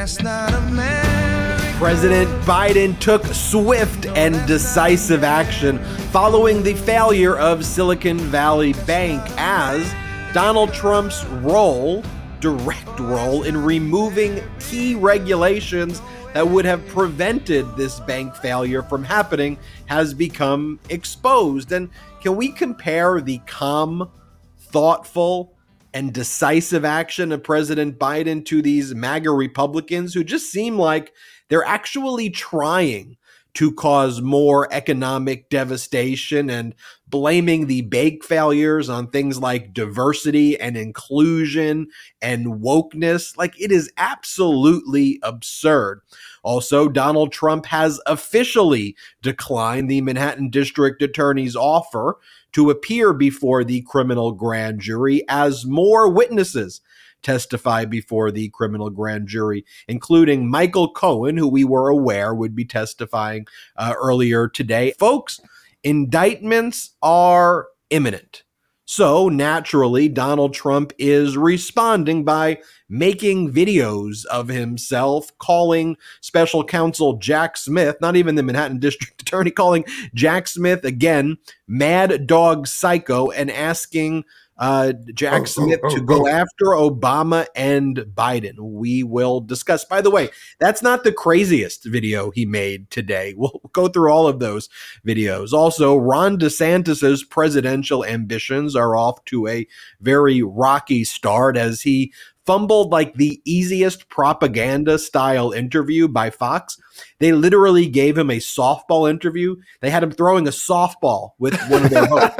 That's not America. President Biden took swift and decisive action following the failure of Silicon Valley Bank as Donald Trump's role, direct role, in removing key regulations that would have prevented this bank failure from happening has become exposed. And can we compare the calm, thoughtful, and decisive action of President Biden to these MAGA Republicans who just seem like they're actually trying to cause more economic devastation and blaming the bank failures on things like diversity and inclusion and wokeness. Like it is absolutely absurd. Also, Donald Trump has officially declined the Manhattan District Attorney's offer to appear before the criminal grand jury as more witnesses testify before the criminal grand jury, including Michael Cohen, who we were aware would be testifying uh, earlier today. Folks, indictments are imminent. So naturally, Donald Trump is responding by making videos of himself calling special counsel Jack Smith, not even the Manhattan District Attorney, calling Jack Smith again, mad dog psycho, and asking uh, Jack Oh, Smith oh, oh, to go oh. after Obama and Biden. We will discuss. By the way, that's not the craziest video he made today. We'll go through all of those videos. Also, Ron DeSantis's presidential ambitions are off to a very rocky start as he fumbled like the easiest propaganda style interview by Fox. They literally gave him a softball interview. They had him throwing a softball with one of their hosts.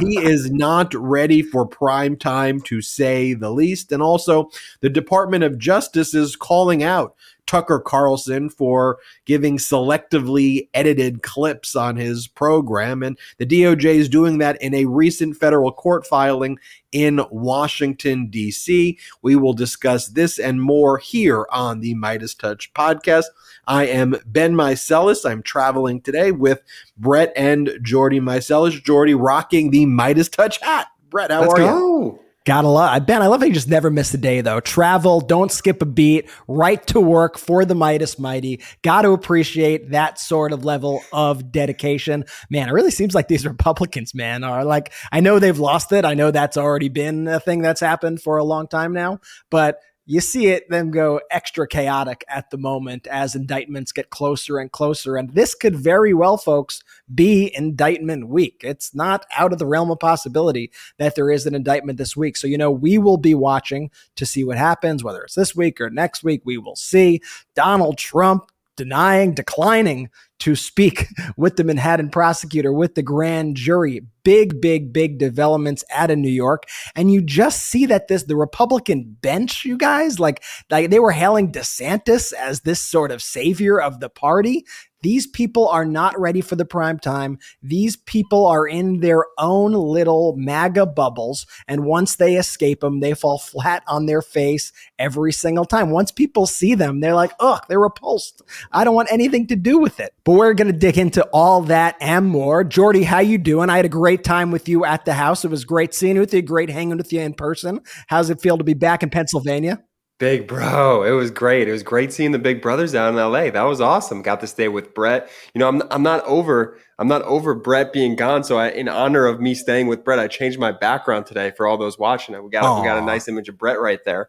he is not ready for prime time to say the least. And also, the Department of Justice is calling out Tucker Carlson for giving selectively edited clips on his program. And the DOJ is doing that in a recent federal court filing in Washington, D.C. We will discuss this and more here on the MeidasTouch podcast. I am Ben Meiselas. I'm traveling today with Brett and Jordy Meiselas. Jordy rocking the MeidasTouch hat. Brett, how Let's are you? Go. Gotta love Ben. I love how you just never miss a day though. Travel, don't skip a beat, right to work for the Meidas Mighty. Got to appreciate that sort of level of dedication. Man, it really seems like these Republicans, man, are like, I know they've lost it. I know that's already been a thing that's happened for a long time now, but you see it them go extra chaotic at the moment as indictments get closer and closer. And this could very well, folks, be indictment week. It's not out of the realm of possibility that there is an indictment this week. So, you know, we will be watching to see what happens, whether it's this week or next week. We will see Donald Trump denying, declining to speak with the Manhattan prosecutor, with the grand jury. Big, big, big developments out of New York. And you just see that this, the Republican bench, you guys, like, like they were hailing DeSantis as this sort of savior of the party. These people are not ready for the prime time. These people are in their own little MAGA bubbles. And once they escape them, they fall flat on their face every single time. Once people see them, they're like, ugh, they're repulsed. I don't want anything to do with it. But we're going to dig into all that and more. Jordy, how you doing? I had a great time with you at the house. It was great seeing you with you, great hanging with you in person. How's it feel to be back in Pennsylvania? Big bro, it was great. It was great seeing the big brothers down in LA. That was awesome. Got to stay with Brett. You know, I'm I'm not over I'm not over Brett being gone. So I, in honor of me staying with Brett, I changed my background today for all those watching it. We got we got a nice image of Brett right there.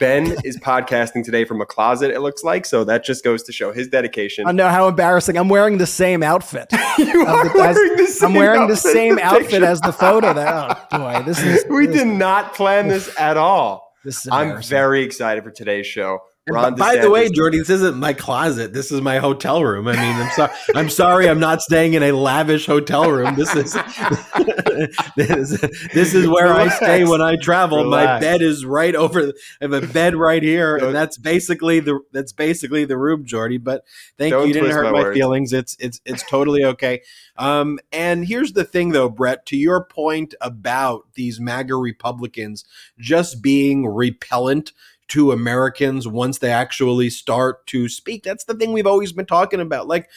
Ben is podcasting today from a closet. It looks like so. That just goes to show his dedication. I know how embarrassing. I'm wearing the same outfit. you are the- wearing the same I'm wearing the outfit in same the outfit as the photo. That oh boy, this is we this, did not plan this at all. This is I'm very excited for today's show. Ron by the way, Jordy, this isn't my closet. This is my hotel room. I mean, I'm sorry. I'm sorry. I'm not staying in a lavish hotel room. This is this, this is where I stay when I travel. My bed is right over. I have a bed right here, Don't- and that's basically the that's basically the room, Jordy. But thank you. You didn't hurt my my, feelings. It's it's it's totally okay. Um, and here's the thing, though, Brett. To your point about these MAGA Republicans just being repellent to Americans once they actually start to speak. That's the thing we've always been talking about. Like,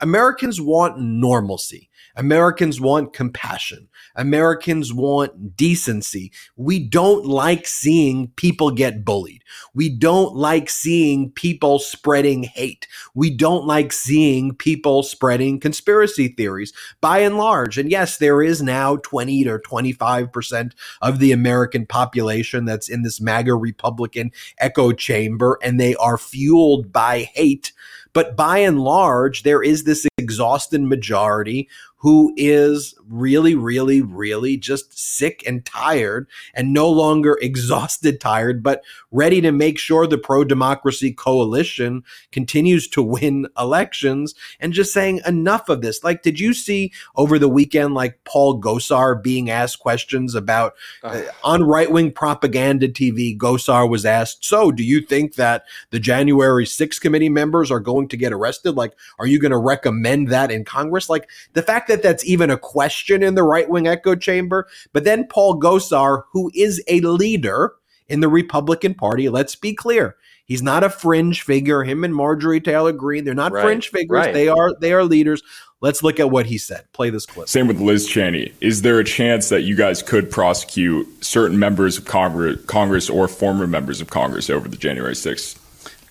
Americans want normalcy. Americans want compassion. Americans want decency. We don't like seeing people get bullied. We don't like seeing people spreading hate. We don't like seeing people spreading conspiracy theories by and large. And yes, there is now 20 to 25% of the American population that's in this MAGA Republican echo chamber, and they are fueled by hate. But by and large, there is this exhausted majority who is really, really, really just sick and tired and no longer exhausted tired, but ready to make sure the pro democracy coalition continues to win elections and just saying enough of this. Like, did you see over the weekend, like Paul Gosar being asked questions about uh, on right wing propaganda TV? Gosar was asked, So, do you think that the January 6th committee members are going to get arrested? Like, are you going to recommend that in Congress? Like, the fact that that's even a question in the right wing echo chamber. But then Paul Gosar, who is a leader in the Republican Party, let's be clear. He's not a fringe figure. Him and Marjorie Taylor Greene, they're not Right, fringe figures. right. They are they are leaders. Let's look at what he said. Play this clip. Same with Liz Cheney. Is there a chance that you guys could prosecute certain members of Congress, Congress or former members of Congress over the January 6th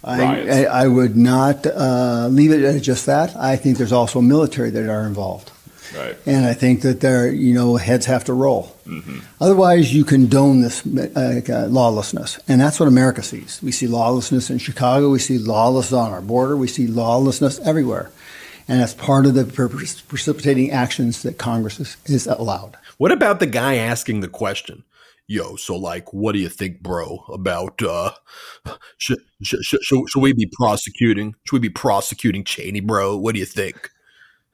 I. I, I would not uh, leave it at just that. I think there's also military that are involved. right. And I think that there, you know, heads have to roll. Mm-hmm. Otherwise, you condone this uh, uh, lawlessness, and that's what America sees. We see lawlessness in Chicago. We see lawlessness on our border. We see lawlessness everywhere, and that's part of the precipitating actions that Congress is, is allowed. What about the guy asking the question? Yo, so like, what do you think, bro, about uh should, should, should, should we be prosecuting? Should we be prosecuting Cheney, bro? What do you think?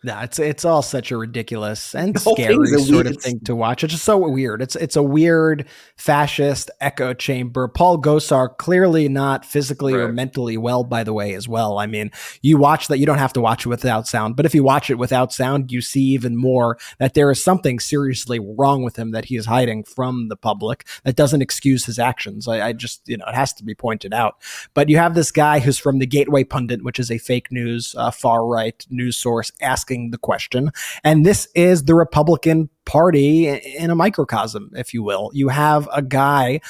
No, it's it's all such a ridiculous and scary sort of thing to watch. It's just so weird. It's it's a weird fascist echo chamber. Paul Gosar clearly not physically or mentally well, by the way, as well. I mean, you watch that. You don't have to watch it without sound, but if you watch it without sound, you see even more that there is something seriously wrong with him that he is hiding from the public. That doesn't excuse his actions. I, I just you know it has to be pointed out. But you have this guy who's from the Gateway Pundit, which is a fake news, uh, far right news source, asking the question. And this is the Republican Party in a microcosm, if you will. You have a guy,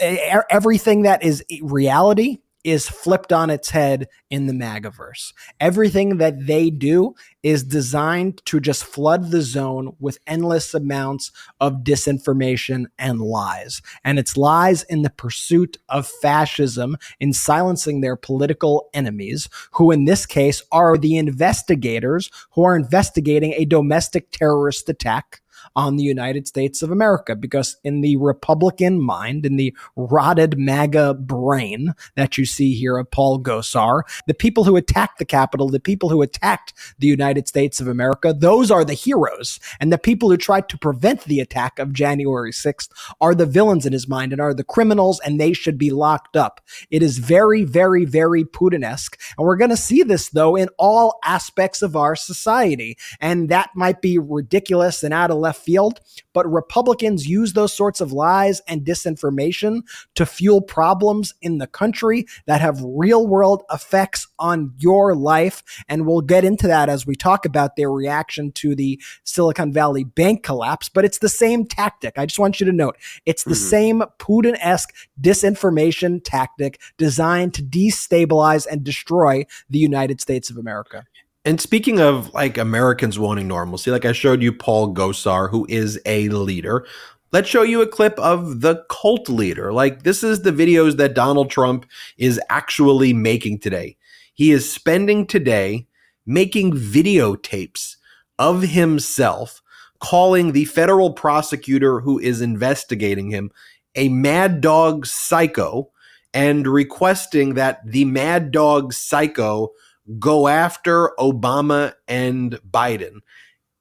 everything that is reality is flipped on its head in the MAGAverse. Everything that they do is designed to just flood the zone with endless amounts of disinformation and lies. And it's lies in the pursuit of fascism, in silencing their political enemies, who in this case are the investigators who are investigating a domestic terrorist attack on the United States of America because in the Republican mind, in the rotted MAGA brain that you see here of Paul Gosar, the people who attacked the Capitol, the people who attacked the United States of America, those are the heroes. And the people who tried to prevent the attack of January 6th are the villains in his mind and are the criminals and they should be locked up. It is very, very, very Putin-esque. And we're going to see this though in all aspects of our society. And that might be ridiculous and out of left field, but Republicans use those sorts of lies and disinformation to fuel problems in the country that have real world effects on your life. And we'll get into that as we talk about their reaction to the Silicon Valley bank collapse, but it's the same tactic. I just want you to note it's the mm-hmm. same Putin esque disinformation tactic designed to destabilize and destroy the United States of America. And speaking of like Americans wanting normalcy, like I showed you Paul Gosar, who is a leader. Let's show you a clip of the cult leader. Like this is the videos that Donald Trump is actually making today. He is spending today making videotapes of himself calling the federal prosecutor who is investigating him a mad dog psycho and requesting that the mad dog psycho go after Obama and Biden.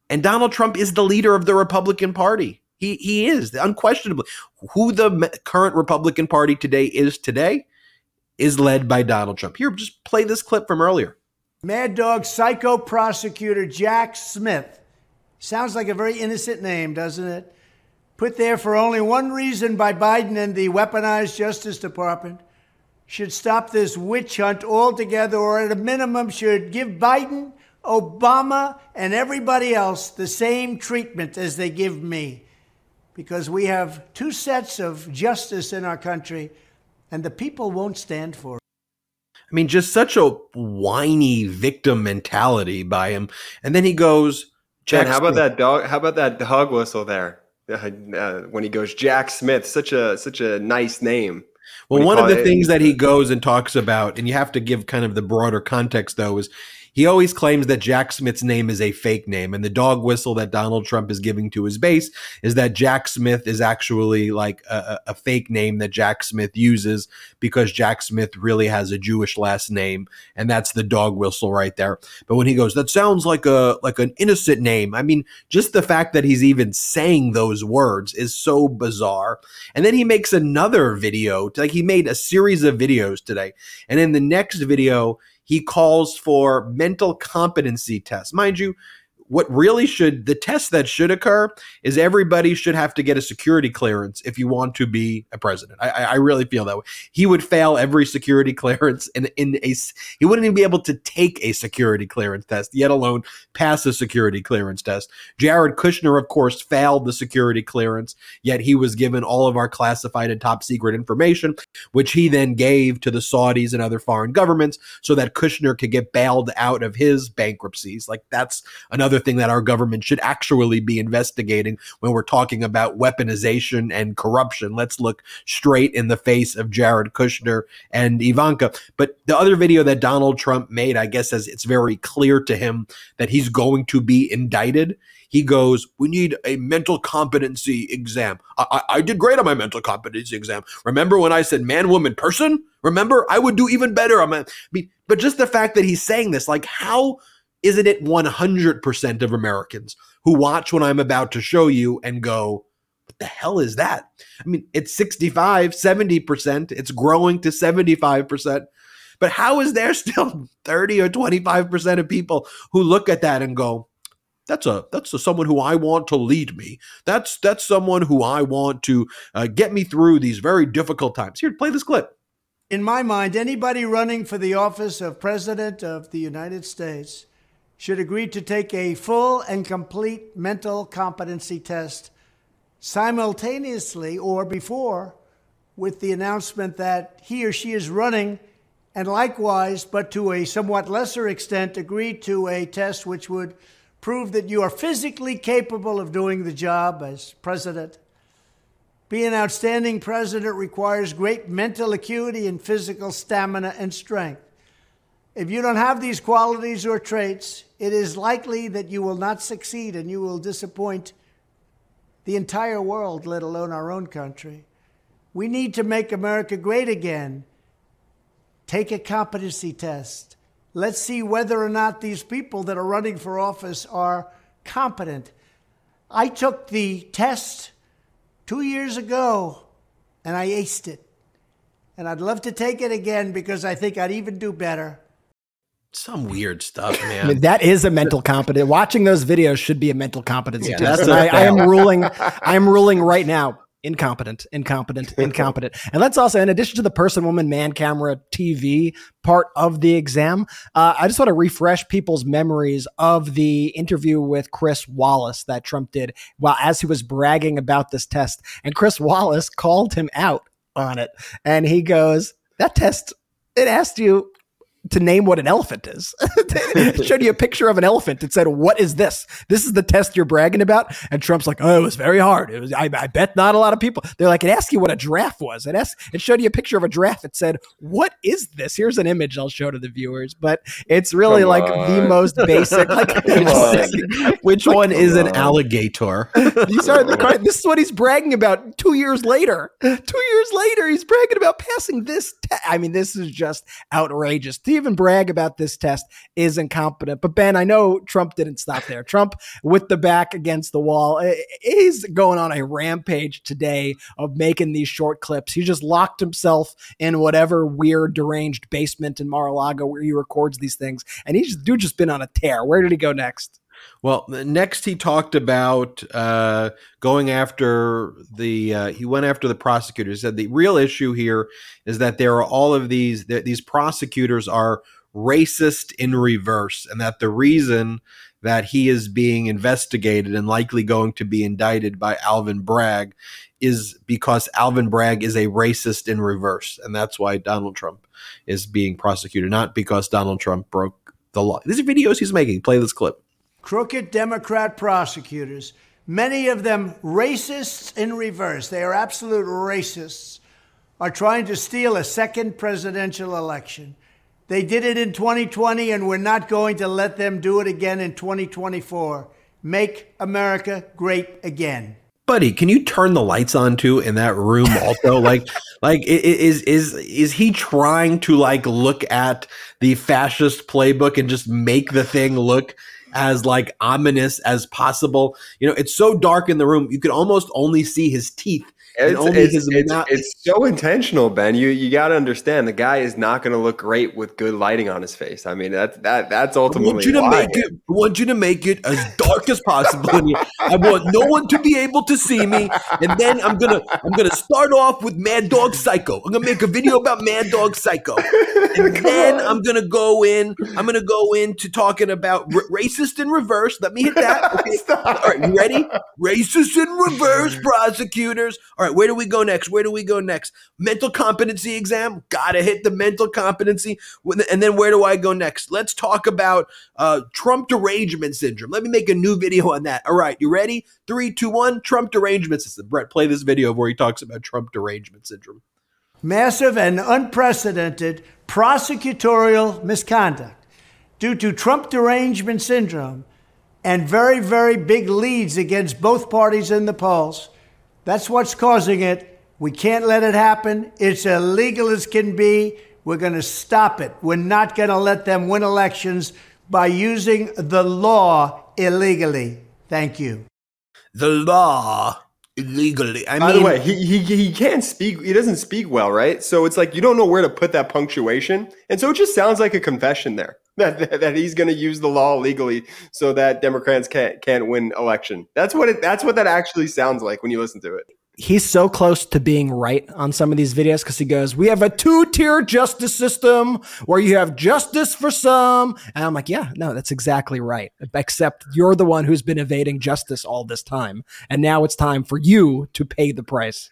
And Donald Trump is the leader of the Republican Party. He he is unquestionably who the current Republican Party today is today is led by Donald Trump. Here, just play this clip from earlier. Mad Dog Psycho Prosecutor Jack Smith. Sounds like a very innocent name, doesn't it? Put there for only one reason by Biden and the weaponized Justice Department. Should stop this witch hunt altogether, or at a minimum, should give Biden Obama and everybody else the same treatment as they give me because we have two sets of justice in our country and the people won't stand for it. I mean, just such a whiny victim mentality by him. And then he goes, Jen, Jack how about Smith. that dog? How about that dog whistle there? Uh, uh, when he goes Jack Smith, such a such a nice name. Well, What do you one of the it? things that he goes and talks about, and you have to give kind of the broader context though, is he always claims that Jack Smith's name is a fake name. And the dog whistle that Donald Trump is giving to his base is that Jack Smith is actually like a, a fake name that Jack Smith uses because Jack Smith really has a Jewish last name. And that's the dog whistle right there. But when he goes, that sounds like a like an innocent name. I mean, just the fact that he's even saying those words is so bizarre. And then he makes another video, like he made a series of videos today. And in the next video, he calls for mental competency tests. Mind you, what really should the test that should occur is everybody should have to get a security clearance if you want to be a president. I, I really feel that way. He would fail every security clearance in in a he wouldn't even be able to take a security clearance test, yet alone pass a security clearance test. Jared Kushner, of course, failed the security clearance, yet he was given all of our classified and top secret information, which he then gave to the Saudis and other foreign governments so that Kushner could get bailed out of his bankruptcies. Like that's another thing that our government should actually be investigating when we're talking about weaponization and corruption. Let's look straight in the face of Jared Kushner and Ivanka. But the other video that Donald Trump made, I guess, as it's very clear to him that he's going to be indicted. He goes, "We need a mental competency exam. I, I, I did great on my mental competency exam. Remember when I said man, woman, person? Remember, I would do even better my. I mean, but just the fact that he's saying this, like, how isn't it 100% of Americans who watch what I'm about to show you and go, what the hell is that? I mean, it's 65, 70%. It's growing to 75%. But how is there still 30 or 25% of people who look at that and go, that's a that's a, someone who I want to lead me. That's that's someone who I want to uh, get me through these very difficult times. Here, play this clip. In my mind, anybody running for the office of President of the United States should agree to take a full and complete mental competency test simultaneously or before with the announcement that he or she is running, and likewise, but to a somewhat lesser extent, agree to a test which would prove that you are physically capable of doing the job as president. Being an outstanding president requires great mental acuity and physical stamina and strength. If you don't have these qualities or traits, it is likely that you will not succeed and you will disappoint the entire world, let alone our own country. We need to make America great again. Take a competency test. Let's see whether or not these people that are running for office are competent. I took the test two years ago and I aced it. And I'd love to take it again because I think I'd even do better. Some weird stuff, I man. mean, that is a mental competence. Watching those videos should be a mental competency Yeah, test. that's And a I, I am ruling. I am ruling right now. Incompetent, incompetent, incompetent. And let's also, in addition to the person, woman, man, camera, TV part of the exam, uh, I just want to refresh people's memories of the interview with Chris Wallace that Trump did while as he was bragging about this test. And Chris Wallace called him out on it. And he goes, That test, it asked you to name what an elephant is. showed you a picture of an elephant. and said, "What is this? This is the test you're bragging about." And Trump's like, "Oh, it was very hard. It was. I, I bet not a lot of people." They're like, "It asked you what a giraffe was. It asked. It showed you a picture of a giraffe. It said, "What is this?" Here's an image I'll show to the viewers, but it's really Come like the most basic. Like, Which Like, one is an alligator? these are the, this is what he's bragging about two years later. Two years later, he's bragging about passing this. Te- I mean, this is just outrageous. To even brag about this test is incompetent. But Ben, I know Trump didn't stop there. Trump, with the back against the wall, eh, is going on a rampage today of making these short clips. He just locked himself in whatever weird, deranged basement in Mar-a-Lago where he records these things, and he's dude just been on a tear. Where did he go next? Well, next he talked about uh, going after the. Uh, he went after the prosecutors. Said the real issue here is that there are all of these. That these prosecutors are racist in reverse, and that the reason that he is being investigated and likely going to be indicted by Alvin Bragg is because Alvin Bragg is a racist in reverse, and that's why Donald Trump is being prosecuted, not because Donald Trump broke the law. These are videos he's making. Play this clip crooked Democrat prosecutors, many of them racists in reverse, they are absolute racists, are trying to steal a second presidential election. They did it in 2020, and we're not going to let them do it again in 2024. Make America great again. Buddy, can you turn the lights on too in that room also? like, like is is is he trying to like look at the fascist playbook and just make the thing look as like ominous as possible. You know, it's so dark in the room, you could almost only see his teeth it's, it's, it's, it's, so intentional, Ben. You you got to understand the guy is not going to look great with good lighting on his face. I mean that that that's ultimately. I want you to why. make it. I want you to make it as dark as possible. I want no one to be able to see me, and then I'm gonna I'm gonna start off with Mad Dog Psycho. I'm gonna make a video about Mad Dog Psycho, and then I'm gonna go in. I'm gonna go into talking about r- racist in reverse. Let me hit that. Okay. All right, you ready? Racist in reverse prosecutors. All right, where do we go next? Where do we go next? Mental competency exam. Gotta hit the mental competency. And then where do I go next? Let's talk about uh, Trump derangement syndrome. Let me make a new video on that. All right, you ready? Three, two, one. Trump derangement system. Brett, play this video where he talks about Trump derangement syndrome. Massive and unprecedented prosecutorial misconduct due to Trump derangement syndrome and very, very big leads against both parties in the polls that's what's causing it. We can't let it happen. It's illegal as can be. We're going to stop it. We're not going to let them win elections by using the law illegally. Thank you. The law illegally. I By mean, the way, he, he he can't speak. He doesn't speak well, right? So it's like you don't know where to put that punctuation, and so it just sounds like a confession there that that, that he's going to use the law legally so that Democrats can't can't win election. That's what it. That's what that actually sounds like when you listen to it he's so close to being right on some of these videos because he goes, We have a two tier justice system where you have justice for some. And I'm like, Yeah, no, that's exactly right. Except you're the one who's been evading justice all this time. And now it's time for you to pay the price.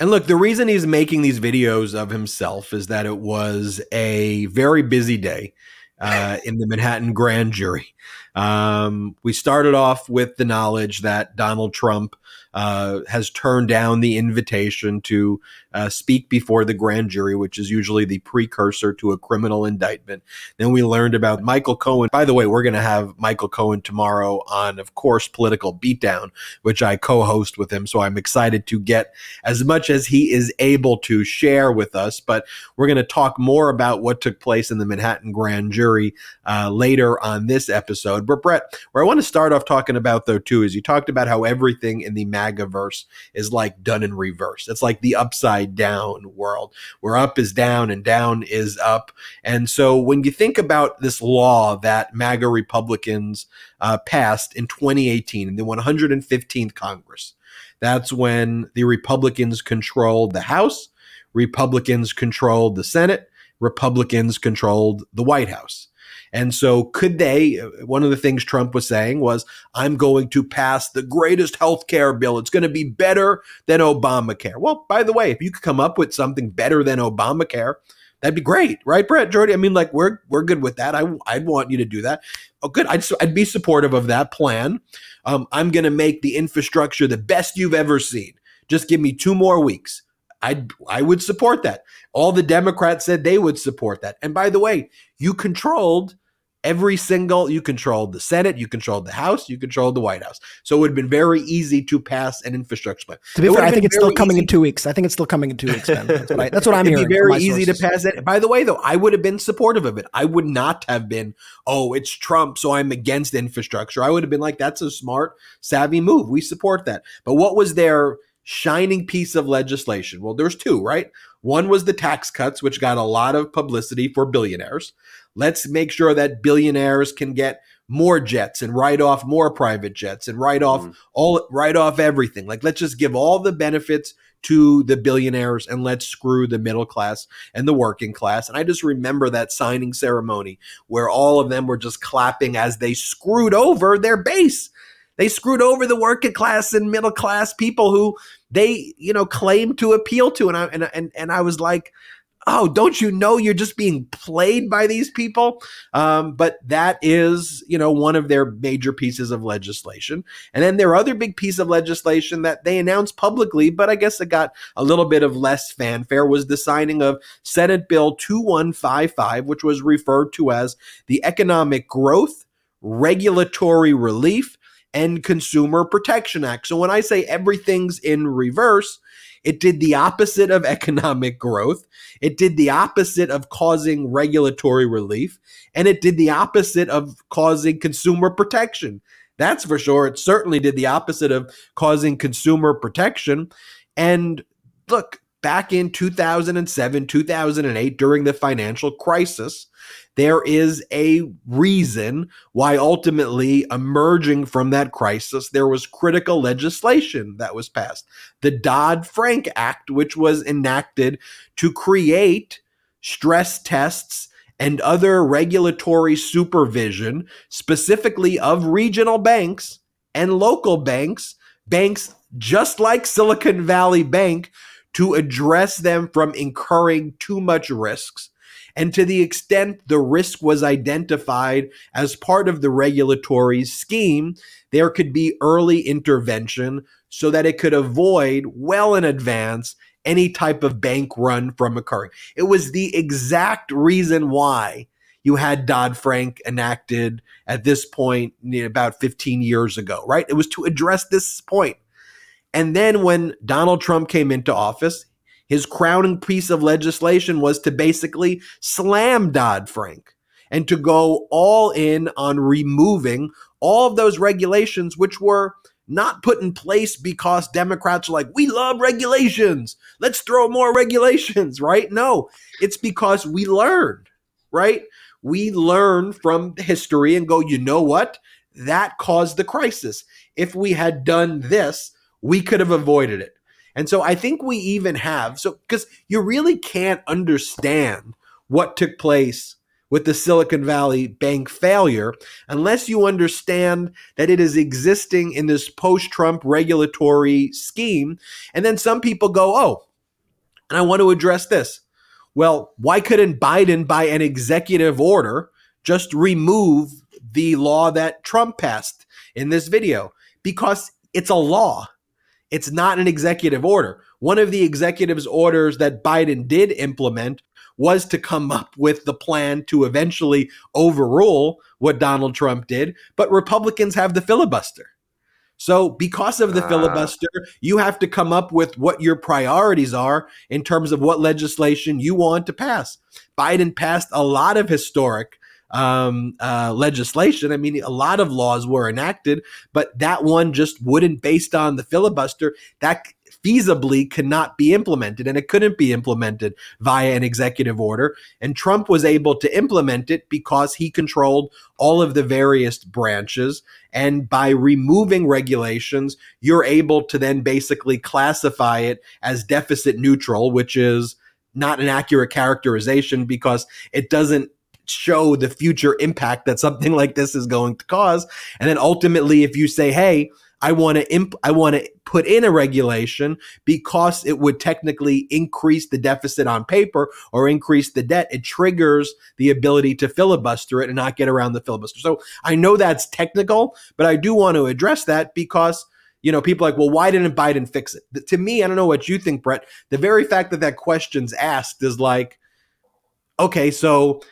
And look, the reason he's making these videos of himself is that it was a very busy day uh, in the Manhattan grand jury. Um, we started off with the knowledge that Donald Trump uh, has turned down the invitation to uh, speak before the grand jury, which is usually the precursor to a criminal indictment. Then we learned about Michael Cohen. By the way, we're going to have Michael Cohen tomorrow on, of course, Political Beatdown, which I co host with him. So I'm excited to get as much as he is able to share with us. But we're going to talk more about what took place in the Manhattan grand jury uh, later on this episode. But Brett, where I want to start off talking about, though, too, is you talked about how everything in the MAGAverse is like done in reverse. It's like the upside upside down world where up is down and down is up. And so when you think about this law that MAGA Republicans uh, passed in 2018 in the 115th Congress, that's when the Republicans controlled the House, Republicans controlled the Senate, Republicans controlled the White House. And so, could they? One of the things Trump was saying was, I'm going to pass the greatest health care bill. It's going to be better than Obamacare. Well, by the way, if you could come up with something better than Obamacare, that'd be great, right, Brett Jordy? I mean, like we're we're good with that. I I'd want you to do that. Oh, good. I'd I'd be supportive of that plan. Um, I'm going to make the infrastructure the best you've ever seen. Just give me two more weeks. I'd I would support that. All the Democrats said they would support that. And by the way, you controlled every single you controlled the senate you controlled the house you controlled the white house. So it would have been very easy to pass an infrastructure plan. To be fair i think it's still coming in two weeks. I think it's still coming in two weeks ben. that's what, I, that's what i'm It'd hearing be very easy sources. to pass it. By the way though i would have been supportive of it. I would not have been oh it's trump so i'm against infrastructure. I would have been like that's a smart savvy move. We support that. But what was their shining piece of legislation? Well there's two right? One was the tax cuts which got a lot of publicity for billionaires Let's make sure that billionaires can get more jets and write off more private jets and write off mm. all write off everything. Like let's just give all the benefits to the billionaires and let's screw the middle class and the working class. And I just remember that signing ceremony where all of them were just clapping as they screwed over their base. They screwed over the working class and middle class people who they, you know, claim to appeal to. And I and and, and I was like, oh, don't you know you're just being played by these people? Um, but that is, you know, one of their major pieces of legislation. And then their other big piece of legislation that they announced publicly, but I guess it got a little bit of less fanfare, was the signing of Senate Bill 2155, which was referred to as the Economic Growth, Regulatory Relief, and Consumer Protection Act. So when I say everything's in reverse, it did the opposite of economic growth. It did the opposite of causing regulatory relief. And it did the opposite of causing consumer protection. That's for sure. It certainly did the opposite of causing consumer protection. And look, back in 2007, 2008, during the financial crisis, there is a reason why ultimately emerging from that crisis, there was critical legislation that was passed. The Dodd Frank Act, which was enacted to create stress tests and other regulatory supervision, specifically of regional banks and local banks, banks just like Silicon Valley Bank, to address them from incurring too much risks and to the extent the risk was identified as part of the regulatory scheme, there could be early intervention so that it could avoid well in advance any type of bank run from occurring. It was the exact reason why you had Dodd Frank enacted at this point about 15 years ago, right? It was to address this point. And then when Donald Trump came into office, his crowning piece of legislation was to basically slam Dodd Frank and to go all in on removing all of those regulations, which were not put in place because Democrats are like, we love regulations. Let's throw more regulations, right? No, it's because we learned, right? We learn from history and go, you know what? That caused the crisis. If we had done this, we could have avoided it. And so I think we even have, so because you really can't understand what took place with the Silicon Valley Bank failure unless you understand that it is existing in this post Trump regulatory scheme. And then some people go, oh, and I want to address this. Well, why couldn't Biden, by an executive order, just remove the law that Trump passed in this video? Because it's a law. It's not an executive order. One of the executive's orders that Biden did implement was to come up with the plan to eventually overrule what Donald Trump did, but Republicans have the filibuster. So, because of the Ah. filibuster, you have to come up with what your priorities are in terms of what legislation you want to pass. Biden passed a lot of historic um, uh, legislation. I mean, a lot of laws were enacted, but that one just wouldn't, based on the filibuster, that feasibly cannot be implemented and it couldn't be implemented via an executive order. And Trump was able to implement it because he controlled all of the various branches. And by removing regulations, you're able to then basically classify it as deficit neutral, which is not an accurate characterization because it doesn't show the future impact that something like this is going to cause. And then ultimately, if you say, hey, I want to imp- I want to put in a regulation because it would technically increase the deficit on paper or increase the debt. It triggers the ability to filibuster it and not get around the filibuster. So I know that's technical, but I do want to address that because you know people like, well, why didn't Biden fix it? To me, I don't know what you think, Brett. The very fact that that question's asked is like, okay, so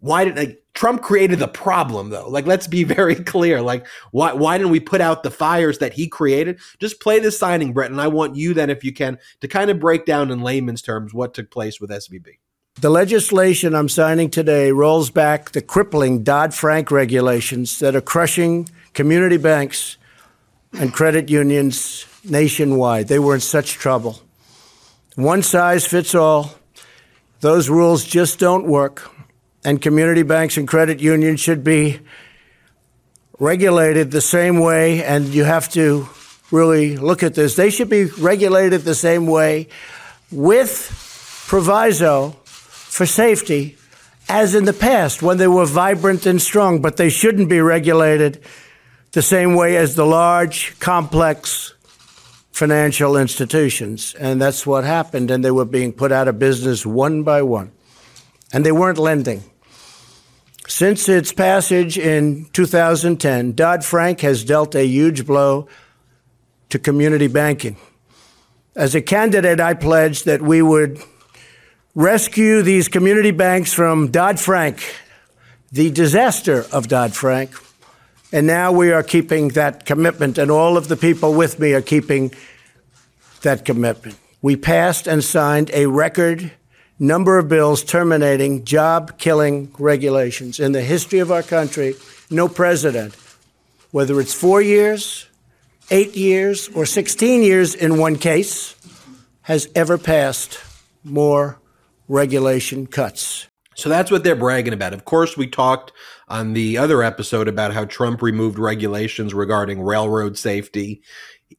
why did like Trump created the problem though? Like let's be very clear. Like why why didn't we put out the fires that he created? Just play the signing, Brett, and I want you then, if you can, to kind of break down in layman's terms what took place with SVB. The legislation I'm signing today rolls back the crippling Dodd Frank regulations that are crushing community banks and credit unions nationwide. They were in such trouble. One size fits all. Those rules just don't work. And community banks and credit unions should be regulated the same way, and you have to really look at this. They should be regulated the same way with proviso for safety as in the past when they were vibrant and strong, but they shouldn't be regulated the same way as the large, complex financial institutions. And that's what happened, and they were being put out of business one by one. And they weren't lending. Since its passage in 2010, Dodd Frank has dealt a huge blow to community banking. As a candidate, I pledged that we would rescue these community banks from Dodd Frank, the disaster of Dodd Frank. And now we are keeping that commitment, and all of the people with me are keeping that commitment. We passed and signed a record number of bills terminating job killing regulations. In the history of our country, no president, whether it's four years, eight years, or 16 years in one case, has ever passed more regulation cuts. So that's what they're bragging about. Of course, we talked on the other episode about how Trump removed regulations regarding railroad safety.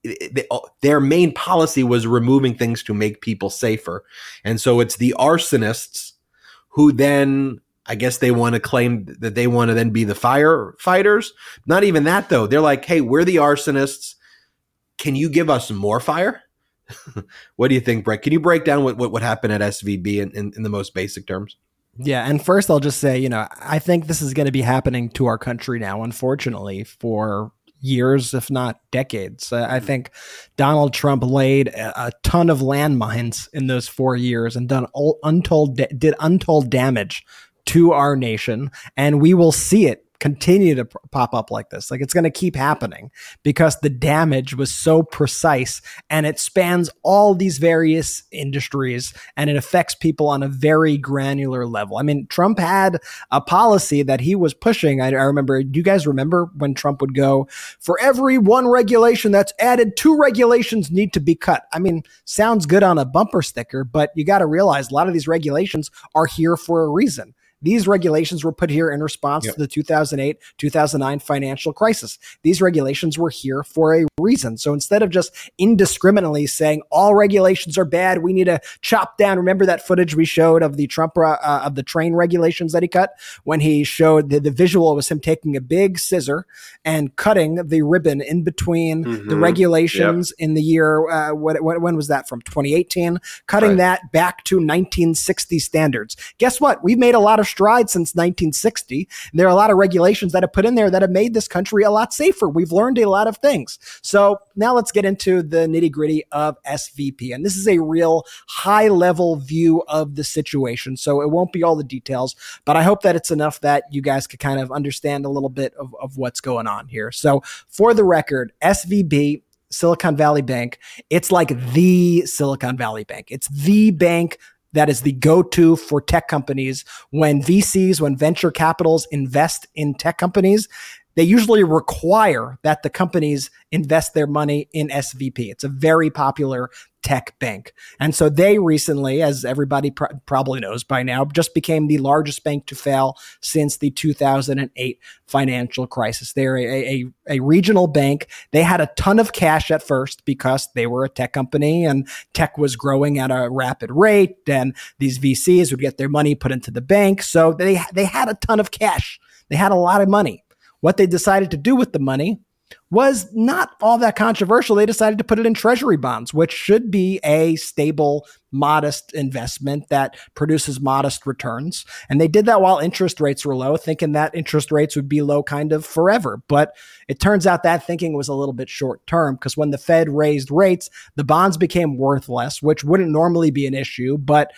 Uh, their main policy was removing things to make people safer. And so it's the arsonists who then, I guess they want to claim that they want to then be the firefighters. Not even that, though. They're like, hey, we're the arsonists. Can you give us more fire? what do you think, Brett? Can you break down what, what, what happened at SVB in, in, in the most basic terms? Yeah, and first I'll just say, you know, I think this is going to be happening to our country now, unfortunately, for years, if not decades. I mm-hmm. think Donald Trump laid a, a ton of landmines in those four years and done untold did untold damage to our nation, and we will see it continue to pop up like this. Like it's going to keep happening because the damage was so precise and it spans all these various industries and it affects people on a very granular level. I mean, Trump had a policy that he was pushing. I, I remember, do you guys remember when Trump would go, for every one regulation that's added, two regulations need to be cut? I mean, sounds good on a bumper sticker, but you got to realize a lot of these regulations are here for a reason. These regulations were put here in response yep. to the 2008 2009 financial crisis. These regulations were here for a reason. So instead of just indiscriminately saying all regulations are bad, we need to chop down. Remember that footage we showed of the Trump uh, uh of the train regulations that he cut when he showed the, the visual was him taking a big scissor and cutting the ribbon in between mm-hmm. the regulations yep. in the year uh, what, what, when was that from 2018 cutting right. that back to 1960 standards guess what we've made a lot of strides since 1960. There are a lot of regulations that have put in there that have made this country a lot safer. We've learned a lot of things. So now let's get into the nitty gritty of SVB. And this is a real high level view of the situation. So it won't be all the details, but I hope that it's enough that you guys could kind of understand a little bit of, of what's going on here. So for the record, SVB Silicon Valley Bank, it's like the Silicon Valley Bank. It's the bank that is the go-to for tech companies when VCs, when venture capitals invest in tech companies. They usually require that the companies invest their money in SVB. It's a very popular tech bank. And so they recently, as everybody pr- probably knows by now, just became the largest bank to fail since the 2008 financial crisis. They're a, a, a, regional bank. They had a ton of cash at first because they were a tech company and tech was growing at a rapid rate. And these VCs would get their money put into the bank. So they, they had a ton of cash. They had a lot of money. What they decided to do with the money was not all that controversial. They decided to put it in treasury bonds, which should be a stable, modest investment that produces modest returns. And they did that while interest rates were low, thinking that interest rates would be low kind of forever. But it turns out that thinking was a little bit short term because when the Fed raised rates, the bonds became worthless, which wouldn't normally be an issue. But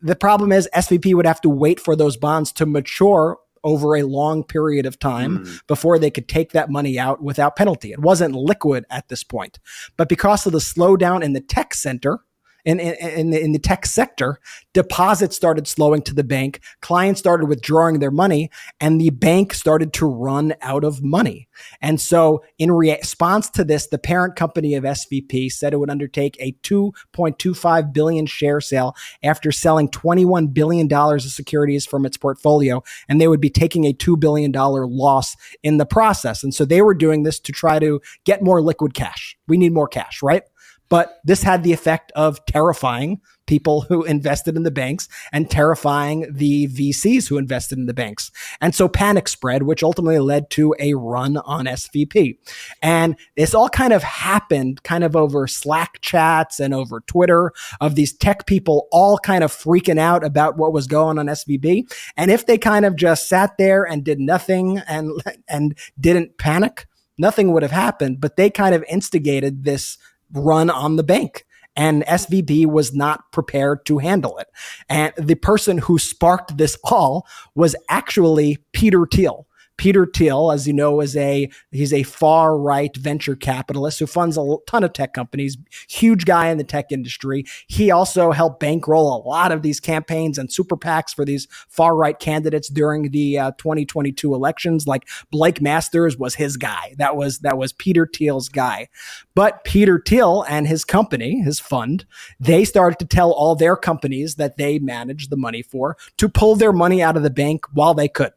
the problem is SVB would have to wait for those bonds to mature over a long period of time mm. before they could take that money out without penalty. It wasn't liquid at this point. But because of the slowdown in the tech center, in, in, in, the, tech sector, deposits started slowing to the bank. Clients started withdrawing their money and the bank started to run out of money. And so in response to this, the parent company of SVB said it would undertake a 2.25 billion share sale after selling 21 billion dollars of securities from its portfolio and they would be taking a 2 billion dollar loss in the process. And so they were doing this to try to get more liquid cash. We need more cash, right? But this had the effect of terrifying people who invested in the banks and terrifying the VCs who invested in the banks. And so panic spread, which ultimately led to a run on SVB. And this all kind of happened kind of over Slack chats and over Twitter of these tech people all kind of freaking out about what was going on SVB. And if they kind of just sat there and did nothing and, and didn't panic, nothing would have happened, but they kind of instigated this run on the bank and SVB was not prepared to handle it. And the person who sparked this all was actually Peter Thiel. Peter Thiel, as you know, is a he's a far right venture capitalist who funds a ton of tech companies, huge guy in the tech industry. He also helped bankroll a lot of these campaigns and super PACs for these far right candidates during the uh, 2022 elections. Like Blake Masters was his guy. That was that was Peter Thiel's guy. But Peter Thiel and his company, his fund, they started to tell all their companies that they managed the money for to pull their money out of the bank while they could.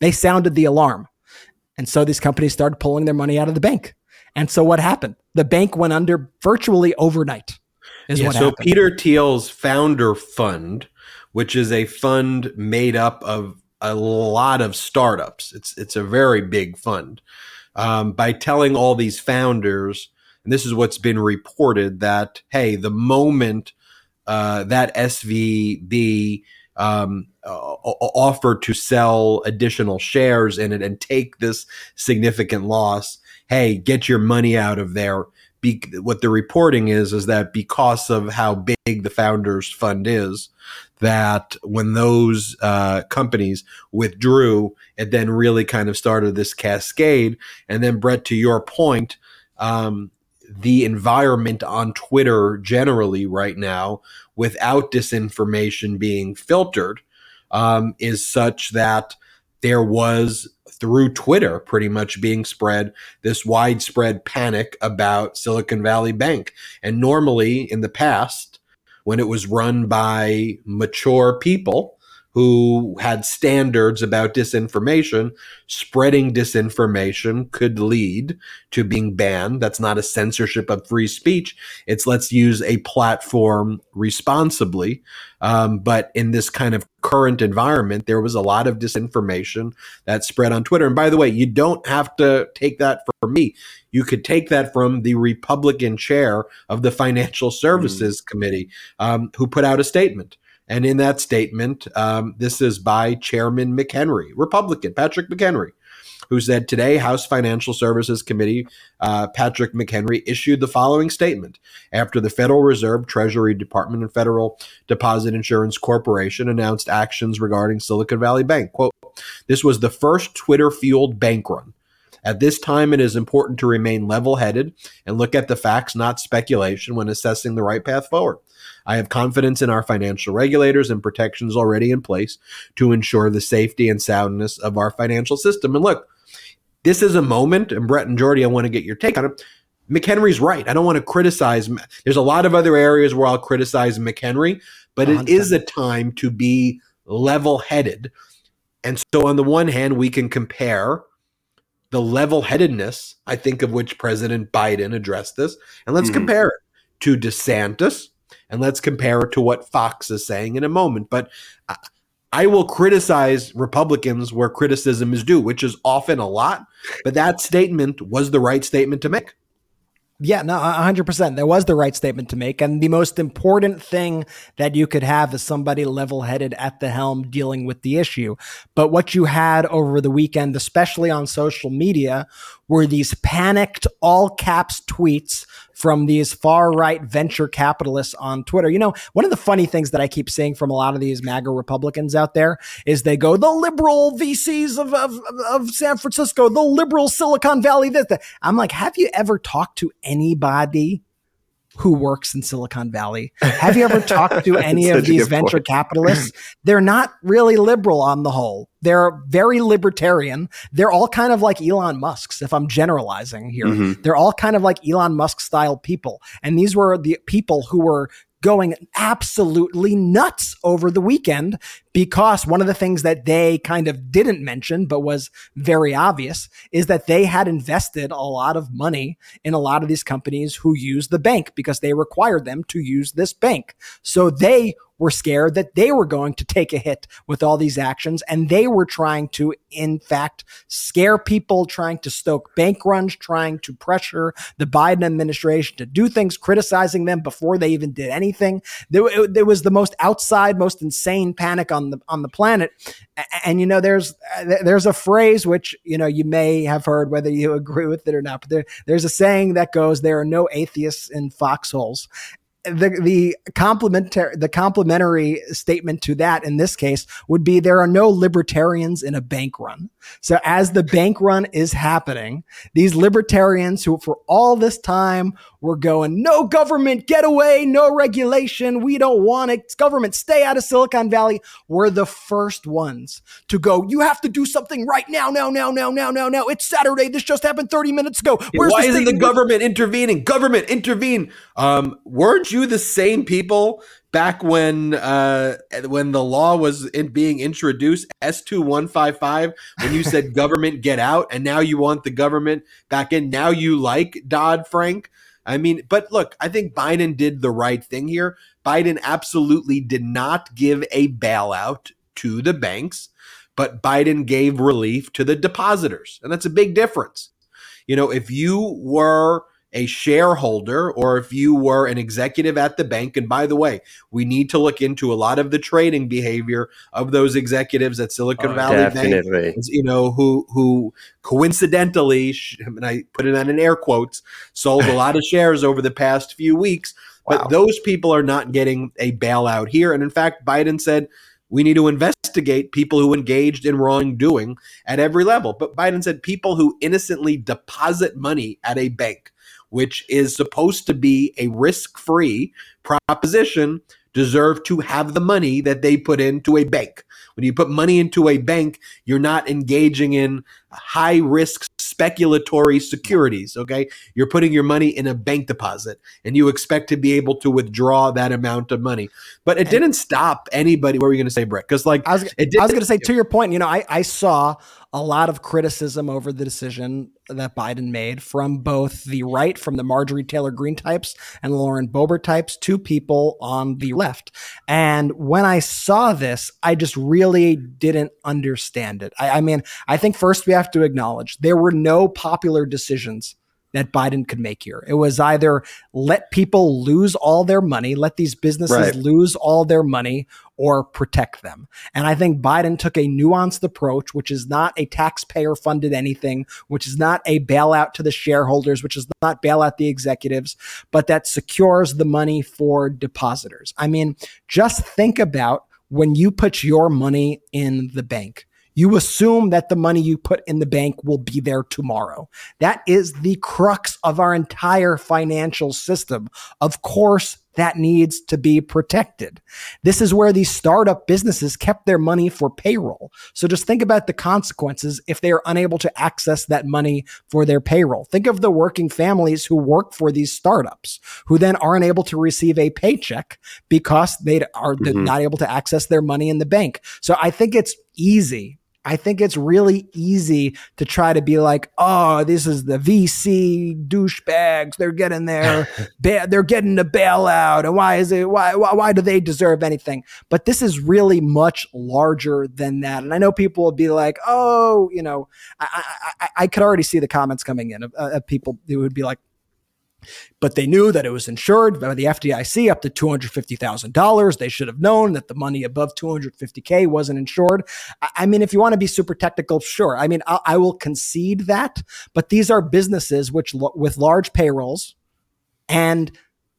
They sounded the alarm. And so these companies started pulling their money out of the bank. And so what happened? The bank went under virtually overnight. Is yeah, what so happened. Peter Thiel's founder fund, which is a fund made up of a lot of startups. It's it's a very big fund. Um, by telling all these founders, and this is what's been reported that hey, the moment uh, that SVB um, uh, offer to sell additional shares in it and take this significant loss. Hey, get your money out of there. Be- what the reporting is is that because of how big the founders fund is, that when those uh, companies withdrew, it then really kind of started this cascade. And then, Brett, to your point, um, the environment on Twitter generally right now, without disinformation being filtered, um, is such that there was through Twitter pretty much being spread this widespread panic about Silicon Valley Bank. And normally in the past, when it was run by mature people, who had standards about disinformation, spreading disinformation could lead to being banned. That's not a censorship of free speech. It's let's use a platform responsibly. Um, but in this kind of current environment, there was a lot of disinformation that spread on Twitter. And by the way, you don't have to take that from me. You could take that from the Republican chair of the Financial Services mm. Committee, um, who put out a statement and in that statement, um, this is by Chairman McHenry, Republican Patrick McHenry, who said today, House Financial Services Committee uh, Patrick McHenry issued the following statement after the Federal Reserve, Treasury Department, and Federal Deposit Insurance Corporation announced actions regarding Silicon Valley Bank. Quote, this was the first Twitter fueled bank run. At this time, it is important to remain level headed and look at the facts, not speculation, when assessing the right path forward. I have confidence in our financial regulators and protections already in place to ensure the safety and soundness of our financial system. And look, this is a moment, and Brett and Jordy, I want to get your take on it. McHenry's right. I don't want to criticize. There's a lot of other areas where I'll criticize McHenry, but it 100%. is a time to be level headed. And so, on the one hand, we can compare the level headedness, I think, of which President Biden addressed this. And let's mm. compare it to DeSantis, and let's compare it to what Fox is saying in a moment. But I will criticize Republicans where criticism is due, which is often a lot. But that statement was the right statement to make. Yeah, no, 100%. There was the right statement to make. And the most important thing that you could have is somebody level headed at the helm dealing with the issue. But what you had over the weekend, especially on social media, were these panicked all caps tweets from these far right venture capitalists on Twitter. You know, one of the funny things that I keep seeing from a lot of these MAGA Republicans out there is they go, the liberal VCs of, of, of San Francisco, the liberal Silicon Valley, this, that. I'm like, have you ever talked to anybody who works in Silicon Valley. Have you ever talked to any of these venture point. capitalists? They're not really liberal on the whole. They're very libertarian. They're all kind of like Elon Musk's, if I'm generalizing here. Mhm. They're all kind of like Elon Musk style people. And these were the people who were going absolutely nuts over the weekend because one of the things that they kind of didn't mention, but was very obvious, is that they had invested a lot of money in a lot of these companies who use the bank because they required them to use this bank. So they were scared that they were going to take a hit with all these actions and they were trying to in fact scare people trying to stoke bank runs trying to pressure the biden administration to do things criticizing them before they even did anything. There, it- was the most outside most insane panic on the on the planet. A- and you know there's uh, there's a phrase which you know you may have heard whether you agree with it or not but there, there's a saying that goes there are no atheists in foxholes the the complementary the complementary statement to that in this case would be there are no libertarians in a bank run. So as the bank run is happening, these libertarians who for all this time were going no government get away, no regulation, we don't want it, government stay out of Silicon Valley were the first ones to go you have to do something right now now now now now now now it's Saturday this just happened 30 minutes ago. Where's Why isn't the government intervening? Government intervene. Um, weren't you the same people back when uh, when the law was in being introduced, S two one five five, when you said government get out, and now you want the government back in? Now you like Dodd Frank? I mean, but look, I think Biden did the right thing here. Biden absolutely did not give a bailout to the banks, but Biden gave relief to the depositors, and that's a big difference you know, if you were a shareholder or if you were an executive at the bank, and by the way, we need to look into a lot of the trading behavior of those executives at Silicon Oh, Valley Bank, you know, who who coincidentally, and I put it on in air quotes, sold a lot of shares over the past few weeks. But Wow. those people are not getting a bailout here. And in fact, Biden said we need to investigate people who engaged in wrongdoing at every level. But Biden said people who innocently deposit money at a bank, which is supposed to be a risk free proposition, deserve to have the money that they put into a bank. When you put money into a bank, you're not engaging in high risk speculatory securities. Okay. You're putting your money in a bank deposit and you expect to be able to withdraw that amount of money. But it didn't stop anybody. What were you going to say, Brett? Because, like, I was, I was going to say to your point, you know, I, I saw a lot of criticism over the decision that Biden made from both the right, from the Marjorie Taylor Greene types and Lauren Boebert types, to people on the left. And when I saw this, I just really didn't understand it. I, I mean, I think first we have to acknowledge there were no popular decisions that Biden could make here. It was either let people lose all their money, let these businesses Right. lose all their money, or protect them. And I think Biden took a nuanced approach, which is not a taxpayer funded anything, which is not a bailout to the shareholders, which is not bailout the executives, but that secures the money for depositors. I mean, just think about when you put your money in the bank. You assume that the money you put in the bank will be there tomorrow. That is the crux of our entire financial system. Of course, that needs to be protected. This is where these startup businesses kept their money for payroll. So just think about the consequences if they are unable to access that money for their payroll. Think of the working families who work for these startups who then aren't able to receive a paycheck because they are Mhm. not able to access their money in the bank. So I think it's easy I think it's really easy to try to be like, oh, this is the VC douchebags. They're getting their, ba- they're getting the bailout, and why is it? Why, why, why do they deserve anything? But this is really much larger than that. And I know people will be like, oh, you know, I, I, I, I could already see the comments coming in of, uh, of people who would be like, but they knew that it was insured by the FDIC up to $250,000. They should have known that the money above 250K wasn't insured. I- mean, if you want to be super technical, sure. I mean, I, I will concede that, but these are businesses which with large payrolls and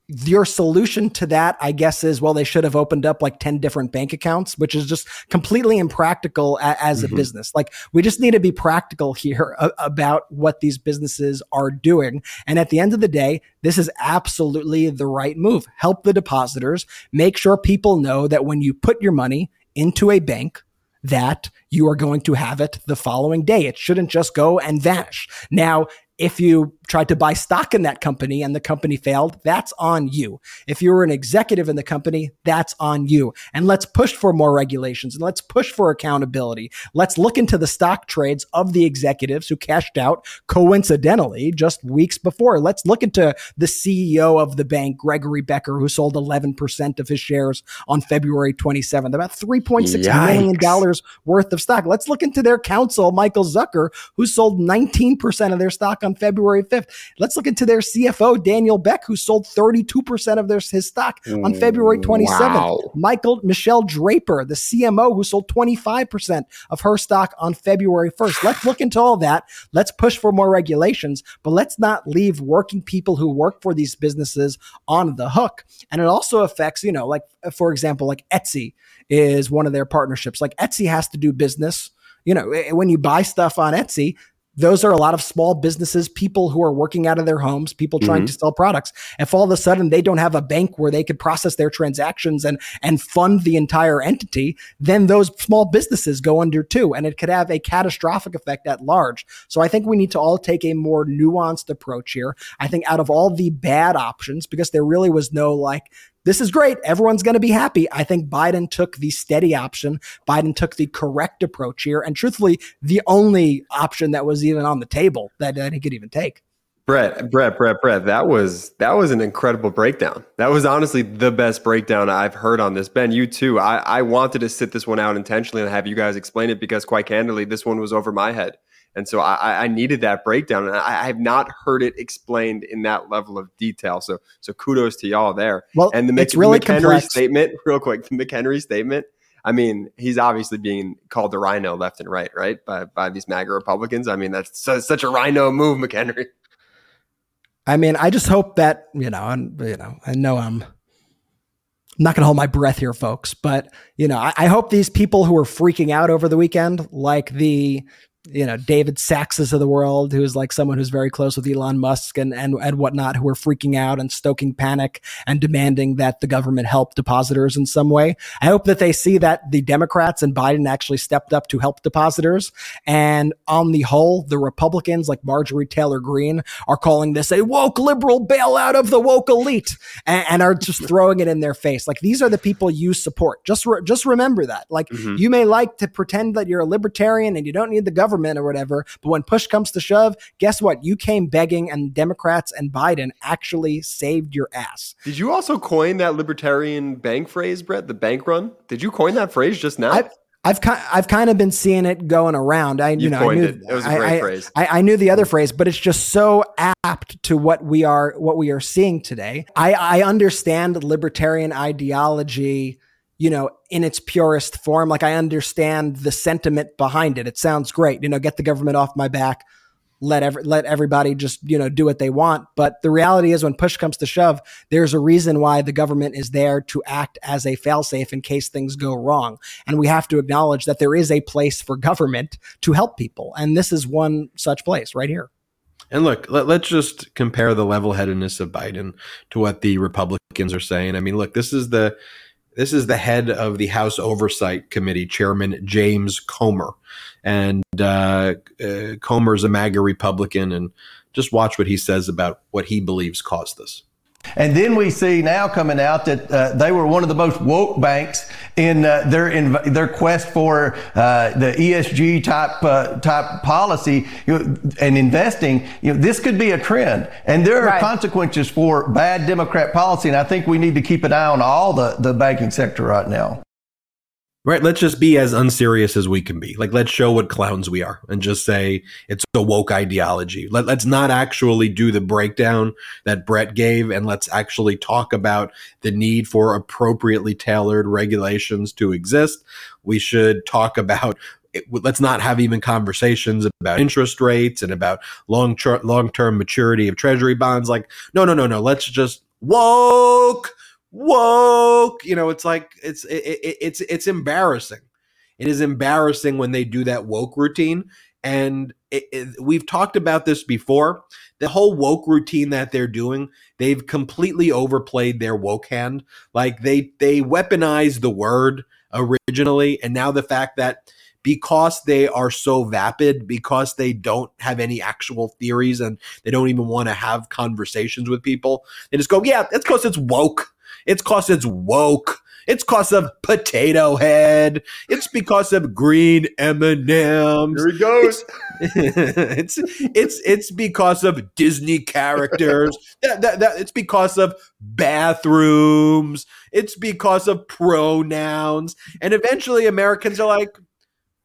your solution to that, I guess, is well, they should have opened up like 10 different bank accounts, which is just completely impractical a- as a Mhm. business. Like, we just need to be practical here a- about what these businesses are doing. And at the end of the day, this is absolutely the right move. Help the depositors, make sure people know that when you put your money into a bank, that you are going to have it the following day. It shouldn't just go and vanish. Now, if you tried to buy stock in that company and the company failed, that's on you. If you were an executive in the company, that's on you. And let's push for more regulations and let's push for accountability. Let's look into the stock trades of the executives who cashed out coincidentally just weeks before. Let's look into the CEO of the bank, Gregory Becker, who sold 11% of his shares on February 27th, about $3.6 million Yikes. worth of stock. Let's look into their counsel, Michael Zuckert, who sold 19% of their stock on February 5th. Let's look into their CFO, Daniel Beck, who sold 32% of their, his stock on February 27th. Wow. Michael Michelle Draper, the CMO, who sold 25% of her stock on February 1st. Let's look into all that. Let's push for more regulations, but let's not leave working people who work for these businesses on the hook. And it also affects, you know, like for example, like Etsy is one of their partnerships. Like Etsy has to do business. You know, eh, when you buy stuff on Etsy, those are a lot of small businesses, people who are working out of their homes, people trying to mm-hmm. sell products. If all of a sudden they don't have a bank where they could process their transactions and and fund the entire entity, then those small businesses go under too, and it could have a catastrophic effect at large. So I think we need to all take a more nuanced approach here. I think out of all the bad options, because there really was no like this is great. Everyone's going to be happy. I think Biden took the steady option. Biden took the correct approach here. And truthfully, the only option that was even on the table that, that he could even take. Brett, Brett, Brett, Brett. That was that was an incredible breakdown. That was honestly the best breakdown I've heard on this. Ben, you too. I, I wanted to sit this one out intentionally and have you guys explain it because, quite candidly, this one was over my head, and so I, I needed that breakdown, and I, I have not heard it explained in that level of detail. So, so kudos to y'all there. Well, and the Mc, it's really McHenry complex. statement, real quick. The McHenry statement. I mean, he's obviously being called a RINO left and right, right, by by these MAGA Republicans. I mean, that's su- such a RINO move, McHenry. I mean, I just hope that, you know, and you know, I know I'm I'm not going to hold my breath here, folks, but you know, I, I hope these people who are freaking out over the weekend, like the you know David Sackses of the world, who's like someone who's very close with Elon Musk and and and whatnot, who are freaking out and stoking panic and demanding that the government help depositors in some way. I hope that they see that the Democrats and Biden actually stepped up to help depositors, and on the whole, the Republicans like Marjorie Taylor Greene are calling this a woke liberal bailout of the woke elite, and, and are just throwing it in their face. Like these are the people you support. Just re- just remember that. Like Mhm. you may like to pretend that you're a libertarian and you don't need the government or whatever, but when push comes to shove, guess what? You came begging, and Democrats and Biden actually saved your ass. Did you also coin that libertarian bank phrase, Brett? The bank run? Did you coin that phrase just now? I've I've kind I've kind of been seeing it going around. I you, You know coined I knew it. It was a I- great I- phrase. I, I knew the other phrase, but it's just so apt to what we are what we are seeing today. I, I understand libertarian ideology, you know, in its purest form. Like I understand the sentiment behind it. It sounds great. You know, get the government off my back. Let every, let everybody just you know do what they want. But the reality is, when push comes to shove, there's a reason why the government is there to act as a failsafe in case things go wrong. And we have to acknowledge that there is a place for government to help people, and this is one such place right here. And look, let, let's just compare the level-headedness of Biden to what the Republicans are saying. I mean, look, this is the this is the head of the House Oversight Committee, Chairman James Comer, and uh, uh, Comer's a MAGA Republican, and just watch what he says about what he believes caused this. And then we see now coming out that uh, they were one of the most woke banks in uh, their in their quest for uh, the ESG type uh, type policy you know, and investing. You know, this could be a trend, and there are Right. consequences for bad Democrat policy. And I think we need to keep an eye on all the the banking sector right now. Right. Let's just be as unserious as we can be. Like, let's show what clowns we are and just say it's a woke ideology. Let, let's not actually do the breakdown that Brett gave and let's actually talk about the need for appropriately tailored regulations to exist. We should talk about let's not have even conversations about interest rates and about long long term maturity of treasury bonds. Like, no, no, no, no. Let's just woke, woke. You know, it's like it's it, it, it's it's embarrassing. It is embarrassing when they do that woke routine. And it, we've talked about this before. The whole woke routine that they're doing, they've completely overplayed their woke hand. Like they they weaponized the word originally, and now the fact that because they are so vapid, because they don't have any actual theories and they don't even want to have conversations with people, they just go, yeah, it's because it's woke. It's because it's woke. It's because of Potato Head. It's because of green M and M's. Here he goes. It's it's it's because of Disney characters. that, that, that, it's because of bathrooms. It's because of pronouns. And eventually, Americans are like,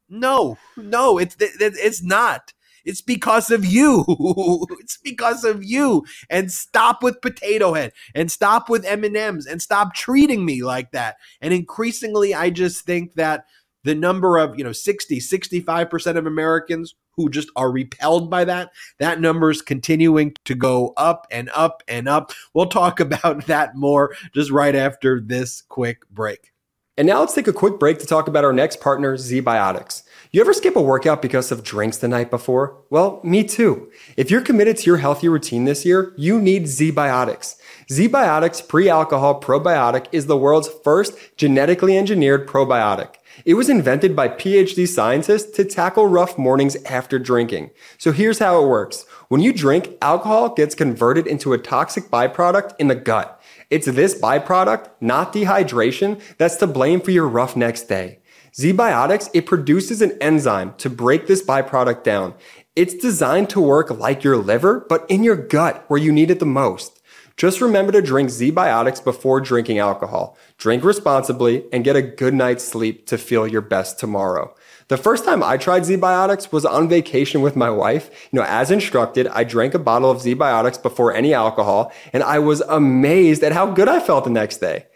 no, no, it's it, it's not. It's because of you. it's because of you. And stop with potato head and stop with M&Ms and stop treating me like that. And increasingly I just think that the number of, you know, 60, 65% of Americans who just are repelled by that, that number is continuing to go up and up and up. We'll talk about that more just right after this quick break. And now let's take a quick break to talk about our next partner, ZBiotics. You ever skip a workout because of drinks the night before? Well, me too. If you're committed to your healthy routine this year, you need ZBiotics. ZBiotics pre-alcohol probiotic is the world's first genetically engineered probiotic. It was invented by PhD scientists to tackle rough mornings after drinking. So here's how it works. When you drink, alcohol gets converted into a toxic byproduct in the gut. It's this byproduct, not dehydration, that's to blame for your rough next day. ZBiotics, it produces an enzyme to break this byproduct down. It's designed to work like your liver, but in your gut where you need it the most. Just remember to drink ZBiotics before drinking alcohol. Drink responsibly and get a good night's sleep to feel your best tomorrow. The first time I tried ZBiotics was on vacation with my wife. You know, as instructed, I drank a bottle of ZBiotics before any alcohol, and I was amazed at how good I felt the next day.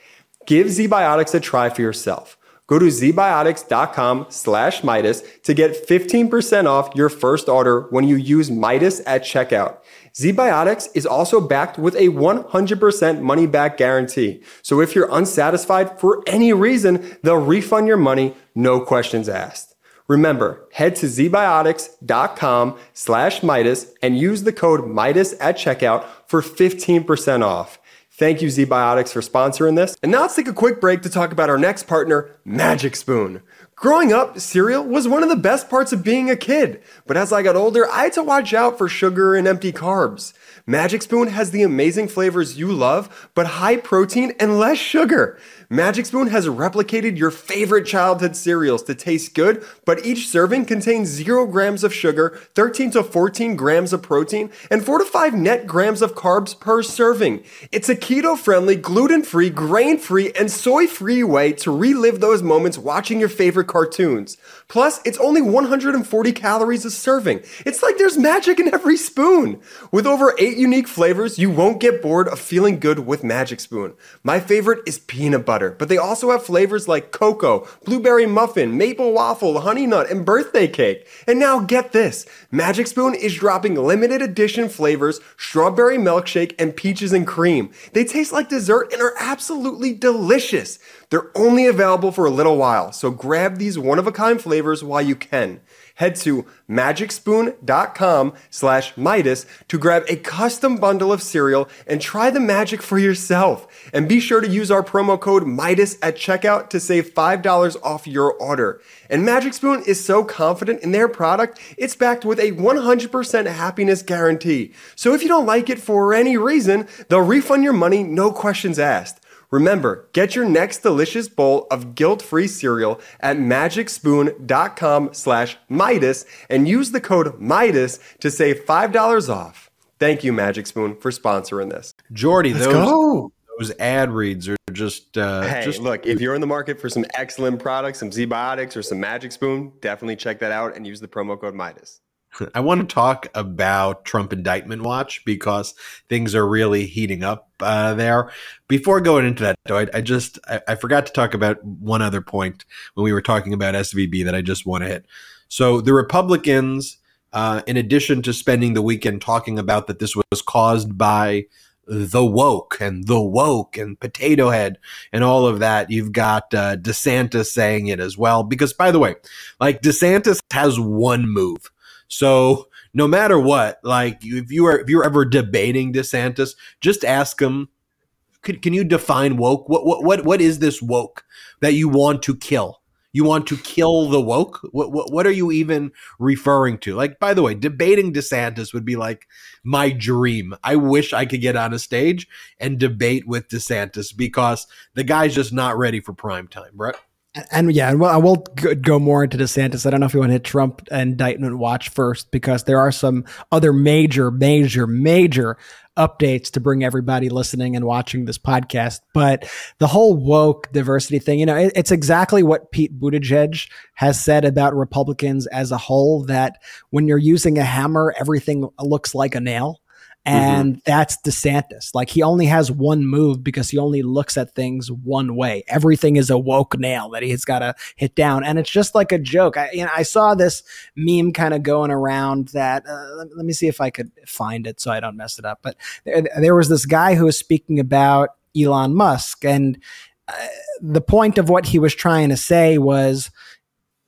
Give ZBiotics a try for yourself. Go to zbiotics.com slash Meidas to get 15% off your first order when you use Meidas at checkout. ZBiotics is also backed with a 100% money back guarantee. So if you're unsatisfied for any reason, they'll refund your money, no questions asked. Remember, head to zbiotics.com slash Meidas and use the code Meidas at checkout for 15% off. Thank you, ZBiotics, for sponsoring this. And now let's take a quick break to talk about our next partner, Magic Spoon. Growing up, cereal was one of the best parts of being a kid. But as I got older, I had to watch out for sugar and empty carbs. Magic Spoon has the amazing flavors you love, but high protein and less sugar. Magic Spoon has replicated your favorite childhood cereals to taste good, but each serving contains 0 grams of sugar, 13 to 14 grams of protein, and 4 to 5 net grams of carbs per serving. It's a keto friendly, gluten free, grain free, and soy free way to relive those moments watching your favorite cartoons. Plus, it's only 140 calories a serving. It's like there's magic in every spoon. With over 8 unique flavors, you won't get bored of feeling good with Magic Spoon. My favorite is peanut butter, but they also have flavors like cocoa, blueberry muffin, maple waffle, honey nut, and birthday cake. And now get this Magic Spoon is dropping limited edition flavors, strawberry milkshake, and peaches and cream. They taste like dessert and are absolutely delicious. They're only available for a little while, so grab these one of a kind flavors while you can. Head to magicspoon.com slash Meidas to grab a custom bundle of cereal and try the magic for yourself. And be sure to use our promo code Meidas at checkout to save $5 off your order. And Magic Spoon is so confident in their product, it's backed with a 100% happiness guarantee. So if you don't like it for any reason, they'll refund your money, no questions asked. Remember, get your next delicious bowl of guilt-free cereal at magicspoon.com slash Meidas and use the code Meidas to save $5 off. Thank you, Magic Spoon, for sponsoring this. Jordy, Let's those go. those ad reads are just uh Hey, just look, if you're in the market for some excellent products, some ZBiotics or some Magic Spoon, definitely check that out and use the promo code Meidas. I want to talk about Trump indictment watch because things are really heating up uh, there. Before going into that, though, I, I just I, I forgot to talk about one other point when we were talking about SVB that I just want to hit. So the Republicans, uh, in addition to spending the weekend talking about that this was caused by the woke and the woke and potato head and all of that. You've got uh, DeSantis saying it as well. Because, by the way, like DeSantis has one move. So no matter what, like if you are if you're ever debating DeSantis, just ask him. Can, can you define woke? What what what what is this woke that you want to kill? You want to kill the woke? What, what what are you even referring to? Like, by the way, debating DeSantis would be like my dream. I wish I could get on a stage and debate with DeSantis because the guy's just not ready for prime time, right? And yeah, and I will go more into DeSantis. I don't know if you want to hit Trump indictment watch first because there are some other major, major, major updates to bring everybody listening and watching this podcast. But the whole woke diversity thing, you know, it, it's exactly what Pete Buttigieg has said about Republicans as a whole that when you're using a hammer, everything looks like a nail. Mm-hmm. And mm-hmm. that's DeSantis. Like he only has one move because he only looks at things one way. Everything is a woke nail that he's got to hit down, and it's just like a joke. I, you know, I saw this meme kind of going around that. Uh, let, me see if I could find it so I don't mess it up. But there, there was this guy who was speaking about Elon Musk, and uh, the point of what he was trying to say was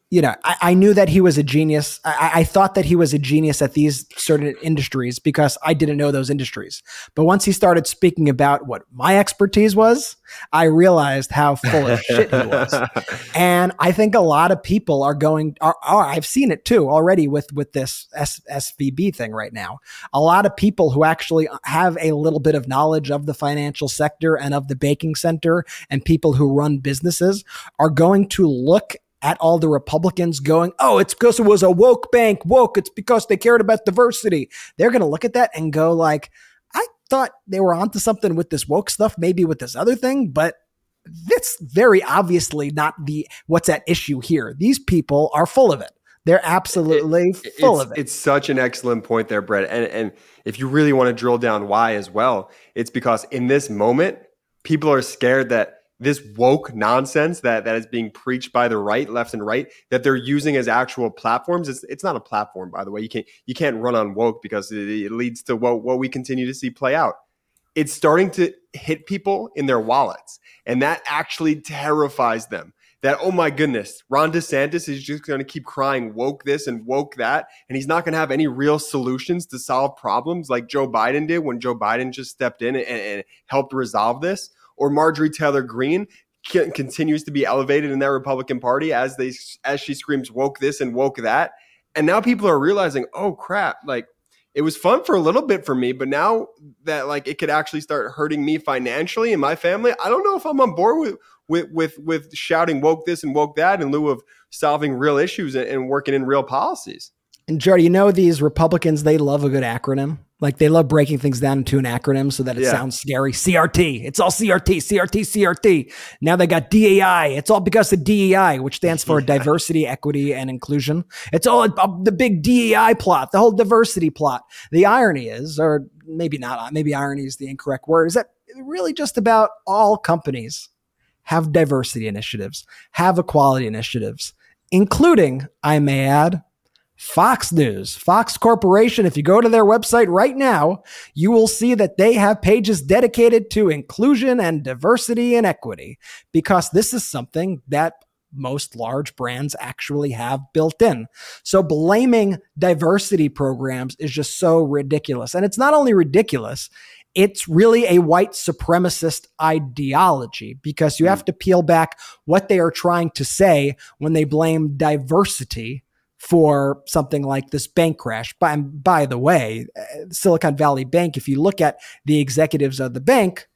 you know, I, I, knew that he was a genius. I, I, thought that he was a genius at these certain industries because I didn't know those industries. But once he started speaking about what my expertise was, I realized how full of shit he was. And I think a lot of people are going, are, are I've seen it too already with, with this S, SVB thing right now. A lot of people who actually have a little bit of knowledge of the financial sector and of the banking center and people who run businesses are going to look at all the Republicans going, oh, it's because it was a woke bank, woke. It's because they cared about diversity. They're going to look at that and go like, I thought they were onto something with this woke stuff, maybe with this other thing, but that's very obviously not the what's at issue here. These people are full of it. They're absolutely it, full of it. It's such an excellent point there, Brett. And and if you really want to drill down why as well, it's because in this moment, people are scared that this woke nonsense that that is being preached by the right, left and right, that they're using as actual platforms. It's, it's not a platform, by the way. You can't you can't run on woke because it, it leads to what what we continue to see play out. It's starting to hit people in their wallets, and that actually terrifies them. That oh my goodness, Ron DeSantis is just going to keep crying woke this and woke that, and he's not going to have any real solutions to solve problems like Joe Biden did when Joe Biden just stepped in and, and helped resolve this or Marjorie Taylor Greene continues to be elevated in that Republican Party as they as she screams woke this and woke that. And now people are realizing, oh crap, like it was fun for a little bit for me, but now that like it could actually start hurting me financially and my family, I don't know if I'm on board with with with with shouting woke this and woke that in lieu of solving real issues and, and working in real policies. And Jordy, you know these Republicans, they love a good acronym. Like they love breaking things down into an acronym so that it yeah. sounds scary. CRT. It's all CRT, CRT, CRT. Now they got DEI. It's all because of DEI, which stands for diversity, equity, and inclusion. It's all the big DEI plot, the whole diversity plot. The irony is, or maybe not, uh, maybe irony is the incorrect word, is that really just about all companies have diversity initiatives, have equality initiatives, including, I may add, Fox News, Fox Corporation. If you go to their website right now, you will see that they have pages dedicated to inclusion and diversity and equity because this is something that most large brands actually have built in. So blaming diversity programs is just so ridiculous. And it's not only ridiculous, it's really a white supremacist ideology because you hmm. have to peel back what they are trying to say when they blame diversity for something like this bank crash. By, by the way, uh, Silicon Valley Bank, if you look at the executives of the bank,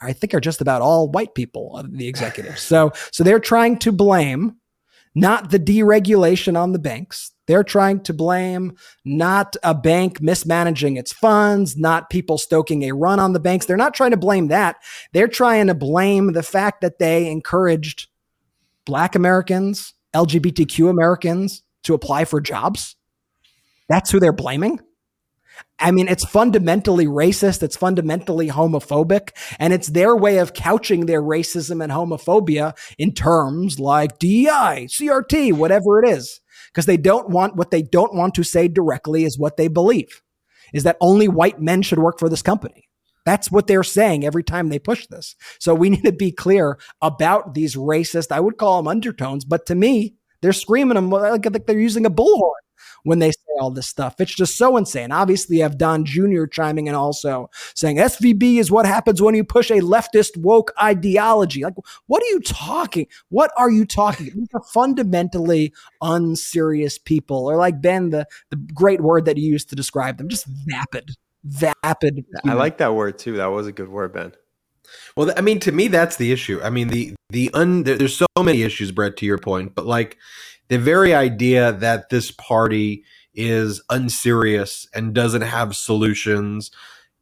I think are just about all white people, the executives. so, so they're trying to blame not the deregulation on the banks. They're trying to blame not a bank mismanaging its funds, not people stoking a run on the banks. They're not trying to blame that. They're trying to blame the fact that they encouraged black Americans, LGBTQ Americans to apply for jobs? That's who they're blaming? I mean, it's fundamentally racist. It's fundamentally homophobic. And it's their way of couching their racism and homophobia in terms like DEI, CRT, whatever it is. Because they don't want what they don't want to say directly is what they believe is that only white men should work for this company. That's what they're saying every time they push this. So we need to be clear about these racist, I would call them undertones, but to me, they're screaming them like they're using a bullhorn when they say all this stuff. It's just so insane. Obviously, you have Don Jr. chiming in also saying SVB is what happens when you push a leftist woke ideology. Like, what are you talking? What are you talking? These are fundamentally unserious people, or like Ben, the, the great word that you used to describe them, just vapid. Vapid. I like that word too. That was a good word, Ben. Well, I mean, to me, that's the issue. I mean, the the un there's so many issues, Brett, to your point, but like the very idea that this party is unserious and doesn't have solutions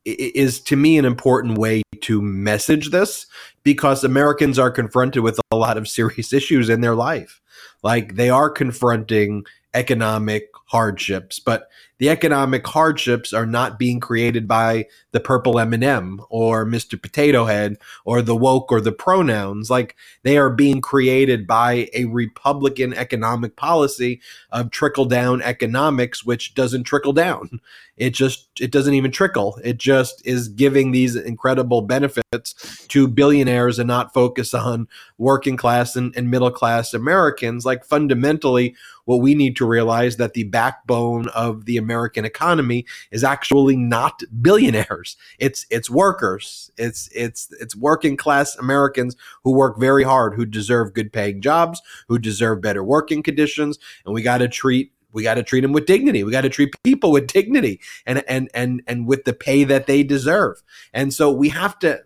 is to me an important way to message this because Americans are confronted with a lot of serious issues in their life. Like they are confronting economic hardships, but the economic hardships are not being created by the purple M&M or Mr. Potato Head or the woke or the pronouns. Like they are being created by a Republican economic policy of trickle down economics, which doesn't trickle down. It just, it doesn't even trickle. It just is giving these incredible benefits to billionaires and not focus on working class and, and middle class Americans. Like fundamentally, what we need to realize that the backbone of the American economy is actually not billionaires. It's it's workers. It's it's it's working class Americans who work very hard, who deserve good paying jobs, who deserve better working conditions, and we got to treat we got to treat them with dignity. We got to treat people with dignity and and and and with the pay that they deserve. And so we have to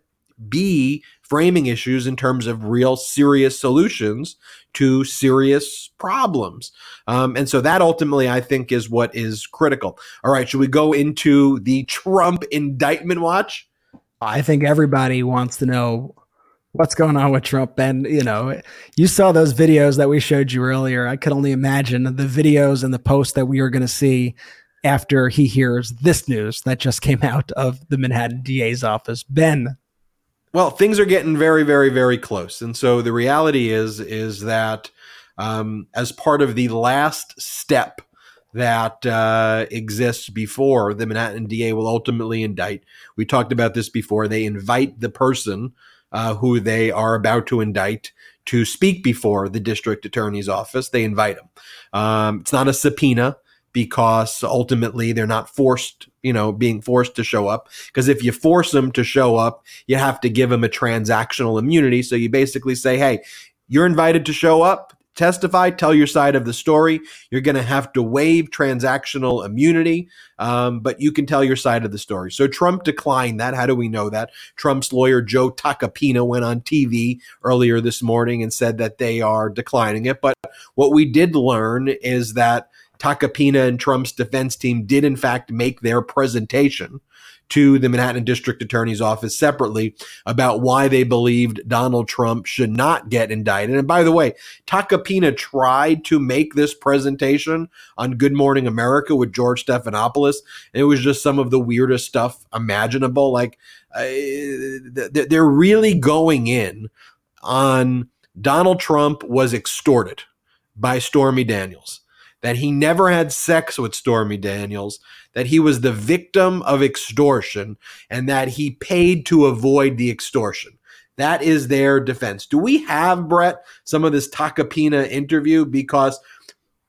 be framing issues in terms of real serious solutions to serious problems. Um, and so that ultimately, I think, is what is critical. All right, should we go into the Trump indictment watch? I think everybody wants to know what's going on with Trump. And, you know, you saw those videos that we showed you earlier. I could only imagine the videos and the posts that we are going to see after he hears this news that just came out of the Manhattan DA's office. Ben, well, things are getting very, very, very close, and so the reality is is that um, as part of the last step that uh, exists before the Manhattan DA will ultimately indict. We talked about this before. They invite the person uh, who they are about to indict to speak before the district attorney's office. They invite them. Um, it's not a subpoena because ultimately they're not forced, you know, being forced to show up. Because if you force them to show up, you have to give them a transactional immunity. So you basically say, hey, you're invited to show up, testify, tell your side of the story. You're going to have to waive transactional immunity, um, but you can tell your side of the story. So Trump declined that. How do we know that? Trump's lawyer, Joe Tacopina, went on TV earlier this morning and said that they are declining it. But what we did learn is that Tacopina and Trump's defense team did, in fact, make their presentation to the Manhattan District Attorney's Office separately about why they believed Donald Trump should not get indicted. And by the way, Tacopina tried to make this presentation on Good Morning America with George Stephanopoulos. And it was just some of the weirdest stuff imaginable. Like, uh, they're really going in on Donald Trump was extorted by Stormy Daniels that he never had sex with Stormy Daniels, that he was the victim of extortion, and that he paid to avoid the extortion. That is their defense. Do we have, Brett, some of this Tacopina interview? Because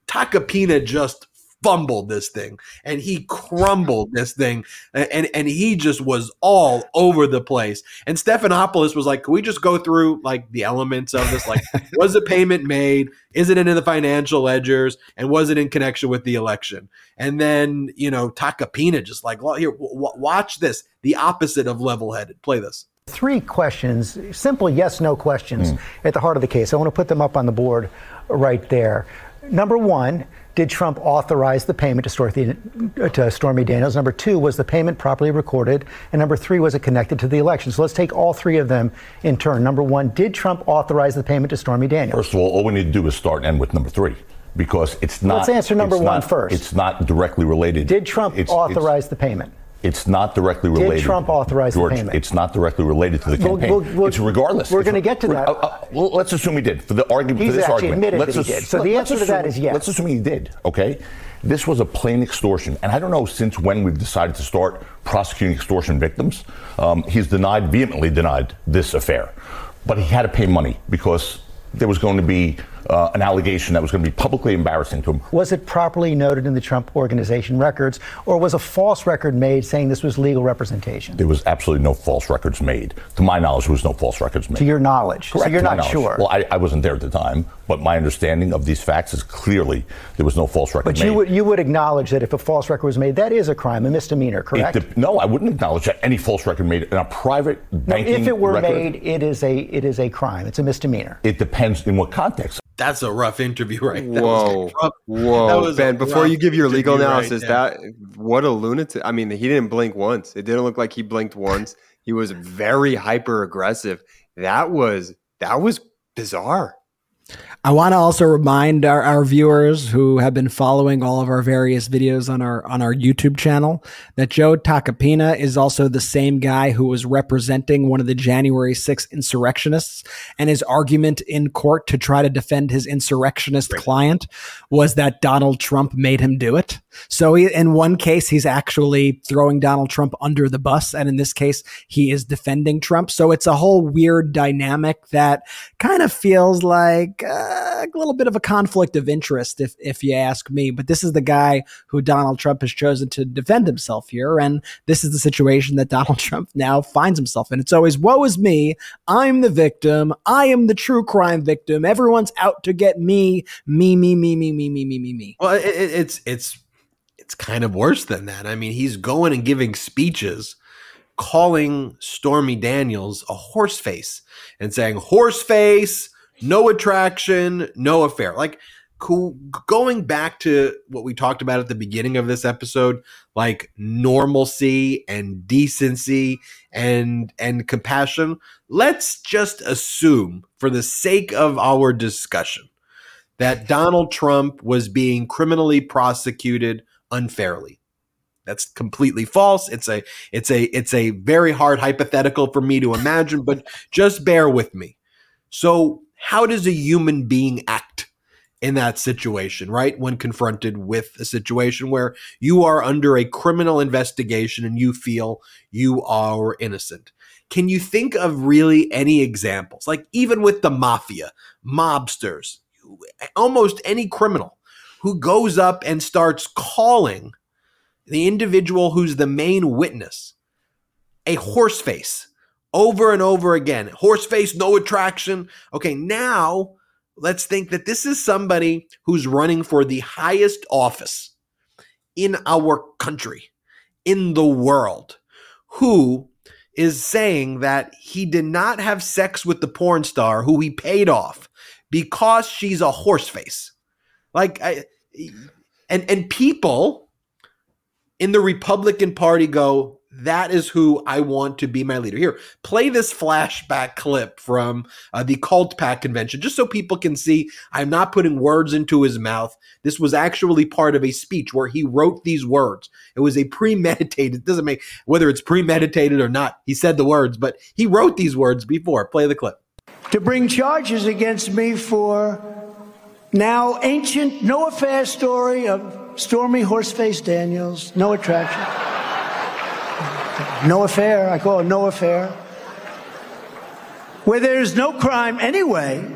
Tacopina just fumbled this thing and he crumbled this thing and and he just was all over the place. And stephanopoulos was like can we just go through like the elements of this? Like was the payment made? Is it in the financial ledgers? And was it in connection with the election? And then you know tacopina just like well here w- watch this the opposite of level-headed. Play this. Three questions simple yes no questions mm. at the heart of the case. I want to put them up on the board right there. Number one did Trump authorize the payment to Stormy, to Stormy Daniels? Number two, was the payment properly recorded? And number three, was it connected to the election? So let's take all three of them in turn. Number one, did Trump authorize the payment to Stormy Daniels? First of all, all we need to do is start and end with number three because it's not. Let's answer number one not, first. It's not directly related. Did Trump it's, authorize it's, the payment? It's not directly related. Did. Trump authorize the George, payment? It's not directly related to the campaign. we'll- we'll- it's regardless. we're gonna get to that. uh, uh, well, let's assume he did. For the argument, He's for this actually argument, admitted let's that he did. So the answer to that is yes. Let's assume he did. Okay. This was a plain extortion, and I don't know since when we've decided to start prosecuting extortion victims. Um, he's denied, vehemently denied, this affair, but he had to pay money because there was going to be uh, an allegation that was going to be publicly embarrassing to him. Was it properly noted in the Trump organization records, or was a false record made saying this was legal representation? There was absolutely no false records made. To my knowledge, there was no false records made. To your knowledge. Correct, So you're not knowledge. sure. Well, I, I wasn't there at the time, but my understanding of these facts is clearly there was no false record but made. you would you would acknowledge that if a false record was made, that is a crime, a misdemeanor, correct? no, I wouldn't acknowledge that any false record made in a private banking No, if it were record. made, it is a it is a crime. It's a misdemeanor. It depends in what context. That's a rough interview, right? That Whoa, was a rough- that whoa, Ben! Before you give your legal interview right analysis, that what a lunatic! I mean, he didn't blink once. It didn't look like he blinked once. He was very hyper aggressive. That was that was bizarre. I want to also remind our, our viewers who have been following all of our various videos on our on our YouTube channel that Joe Tacopina is also the same guy who was representing one of the January 6th insurrectionists and his argument in court to try to defend his insurrectionist client was that Donald Trump made him do it. So he, in one case he's actually throwing Donald Trump under the bus and in this case he is defending Trump. So it's a whole weird dynamic that kind of feels like uh, a little bit of a conflict of interest, if if you ask me. But this is the guy who Donald Trump has chosen to defend himself here, and this is the situation that Donald Trump now finds himself in. It's always woe is me. I'm the victim. I am the true crime victim. Everyone's out to get me. Me. Me. Me. Me. Me. Me. Me. Me. Me. Well, it, it, it's it's it's kind of worse than that. I mean, he's going and giving speeches, calling Stormy Daniels a horse face and saying horse face, no attraction, no affair. Like cool, going back to what we talked about at the beginning of this episode, like normalcy and decency and and compassion. Let's just assume, for the sake of our discussion, that Donald Trump was being criminally prosecuted unfairly. That's completely false. It's a it's a it's a very hard hypothetical for me to imagine, but just bear with me. So, how does a human being act in that situation, right? When confronted with a situation where you are under a criminal investigation and you feel you are innocent. Can you think of really any examples? Like even with the mafia, mobsters, almost any criminal who goes up and starts calling the individual who's the main witness a horse face over and over again. Horse face, no attraction. Okay, now let's think that this is somebody who's running for the highest office in our country, in the world, who is saying that he did not have sex with the porn star who he paid off because she's a horse face. Like I, and and people in the Republican Party go, that is who I want to be my leader. Here, play this flashback clip from uh, the Cult Pack convention, just so people can see I'm not putting words into his mouth. This was actually part of a speech where he wrote these words. It was a premeditated, it doesn't make whether it's premeditated or not. He said the words, but he wrote these words before. Play the clip. to bring charges against me for now ancient no affair story of Stormy Horseface Daniels, no attraction. No affair, I call it no affair. Where there's no crime anyway.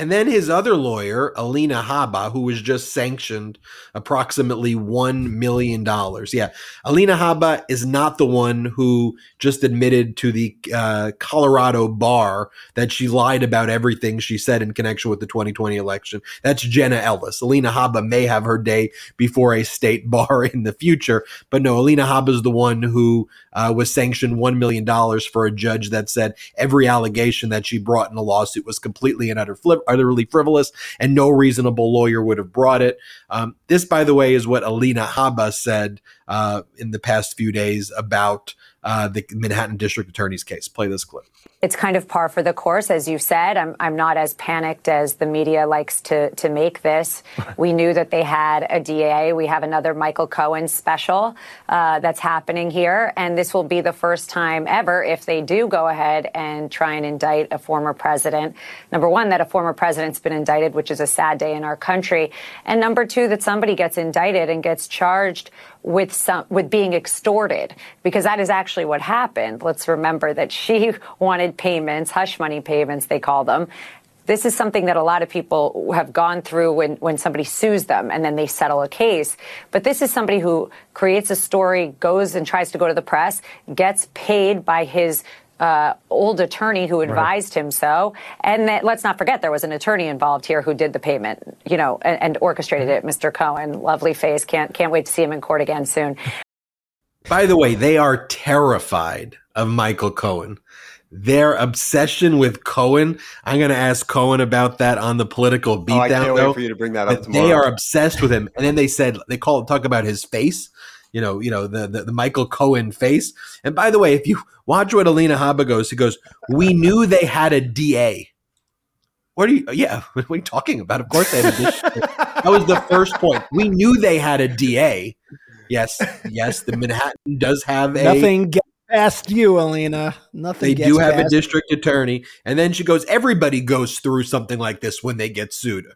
And then his other lawyer, Alina Habba, who was just sanctioned approximately $1 million. Yeah, Alina Habba is not the one who just admitted to the uh, Colorado bar that she lied about everything she said in connection with the 2020 election. That's Jenna Ellis. Alina Habba may have her day before a state bar in the future, but no, Alina Habba is the one who uh, was sanctioned $1 million for a judge that said every allegation that she brought in a lawsuit was completely and utter flip, utterly frivolous and no reasonable lawyer would have brought it. Um, this, by the way, is what Alina Habba said uh, in the past few days about uh, the Manhattan District Attorney's case. Play this clip. It's kind of par for the course, as you said. I'm, I'm not as panicked as the media likes to, to make this. We knew that they had a DA. We have another Michael Cohen special uh, that's happening here. And this will be the first time ever, if they do go ahead and try and indict a former president. Number one, that a former president's been indicted, which is a sad day in our country. And number two, that somebody gets indicted and gets charged with some with being extorted because that is actually what happened. Let's remember that she wanted payments, hush money payments they call them. This is something that a lot of people have gone through when, when somebody sues them and then they settle a case. But this is somebody who creates a story, goes and tries to go to the press, gets paid by his uh, old attorney who advised him so. And that, let's not forget there was an attorney involved here who did the payment, you know, and, and orchestrated it. Mr. Cohen, lovely face. Can't can't wait to see him in court again soon. By the way, they are terrified of Michael Cohen. Their obsession with Cohen. I'm going to ask Cohen about that on the political beatdown. Oh, I can't though, wait for you to bring that up tomorrow. They are obsessed with him. And then they said they call talk about his face. You know, you know the, the the Michael Cohen face. And by the way, if you watch what Alina Habba goes, he goes, "We knew they had a DA." What are you? Uh, yeah, what are you talking about? Of course they had a DA. that was the first point. We knew they had a DA. Yes, yes, the Manhattan does have a Nothing past you, Alina. Nothing. they do have a district attorney, and then she goes. Everybody goes through something like this when they get sued.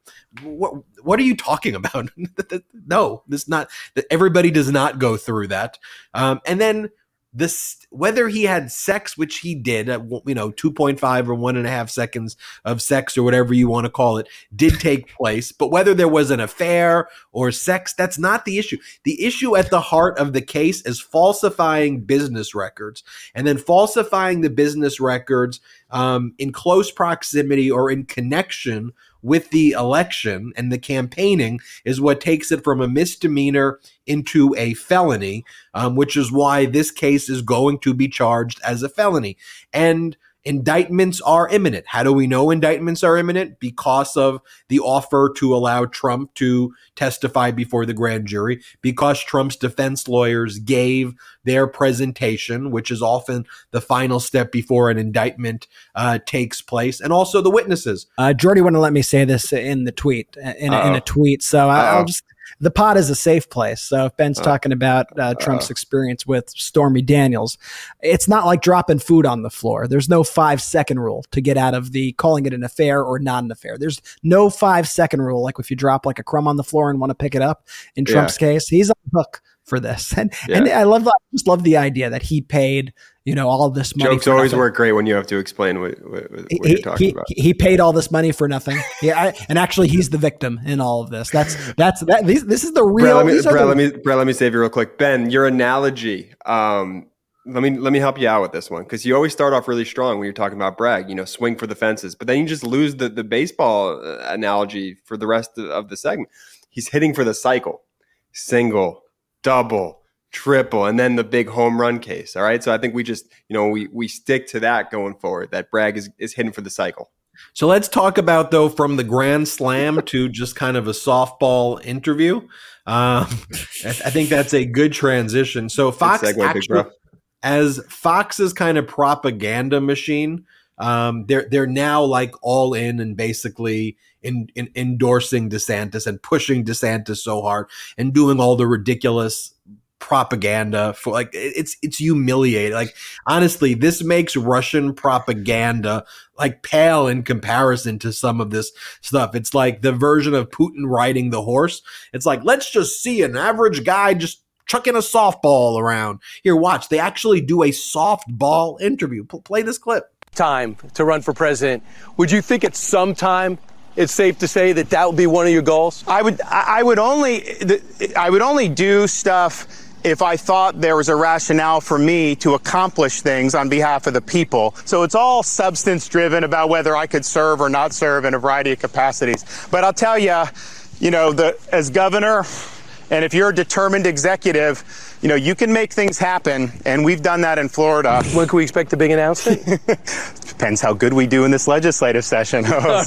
What What are you talking about? no, this not. that Everybody does not go through that. Um, and then this, whether he had sex, which he did, you know, two point five or one and a half seconds of sex or whatever you want to call it, did take place. But whether there was an affair or sex, that's not the issue. The issue at the heart of the case is falsifying business records and then falsifying the business records um, in close proximity or in connection with the election and the campaigning is what takes it from a misdemeanor into a felony, um, which is why this case is going to be charged as a felony. And indictments are imminent. How do we know indictments are imminent? Because of the offer to allow Trump to testify before the grand jury, because Trump's defense lawyers gave their presentation, which is often the final step before an indictment uh, takes place, and also the witnesses. Uh, Jordy wouldn't let me say this in the tweet, in, in a tweet. So I- I'll just, the pod is a safe place. So if Ben's Uh, talking about uh, Trump's experience with Stormy Daniels, it's not like dropping food on the floor. There's no five second rule to get out of the calling it an affair or not an affair. There's no five second rule. Like if you drop like a crumb on the floor and want to pick it up, in Yeah. Trump's case, he's on the hook for this. And and I love, I just love the idea that he paid, you know, all this money. Jokes always nothing. work great when you have to explain what, what, what he, you're talking he, about. he paid all this money for nothing. Yeah, I, and actually, he's the victim in all of this. That's that's that. This, this is the real. Brett, let me, these Brett, the- let me, Brett, let me save you real quick. Ben, your analogy. Um, let me let me help you out with this one because you always start off really strong when you're talking about Bragg. You know, swing for the fences, but then you just lose the the baseball uh, analogy for the rest of the segment. He's hitting for the cycle, single, double, triple, and then the big home run case. All right, so I think we just you know we we stick to that going forward. That Bragg is is hitting for the cycle. So let's talk about though from the Grand Slam to just kind of a softball interview. Um, I I think that's a good transition. So Fox segue, actually, as Fox's kind of propaganda machine, um, they're they're now like all in and basically in, in endorsing DeSantis and pushing DeSantis so hard and doing all the ridiculous propaganda for like it's it's humiliating. Like honestly this makes russian propaganda like pale in comparison to some of this stuff. It's like the version of putin riding the horse. It's like let's just see an average guy just chucking a softball around. Here watch they actually do a softball interview. P- play this clip time to run for president, would you think at some time it's safe to say that that would be one of your goals? I would I would only I would only do stuff if I thought there was a rationale for me to accomplish things on behalf of the people. So it's all substance driven about whether I could serve or not serve in a variety of capacities. But I'll tell you, you know, the as governor and if you're a determined executive, you know, you can make things happen and we've done that in Florida. When can we expect the big announcement? Depends how good we do in this legislative session. that's,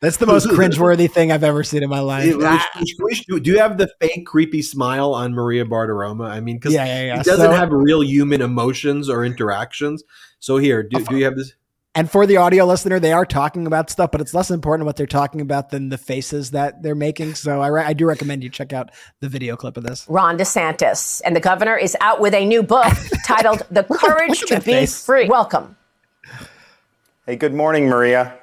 that's the most cringeworthy thing I've ever seen in my life. do you have the fake creepy smile on Maria Bartiromo? I mean, because Yeah, yeah, yeah. he doesn't So- have real human emotions or interactions. So here, do, do you have this? And for the audio listener, they are talking about stuff, but it's less important what they're talking about than the faces that they're making. So I, re- I do recommend you check out the video clip of this. Ron DeSantis. And the governor is out with a new book titled The Courage to Be face. Free. Welcome. hey, good morning, Maria.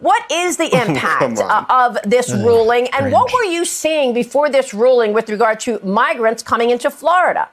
What is the impact uh, of this ruling? And what were you seeing before this ruling with regard to migrants coming into Florida?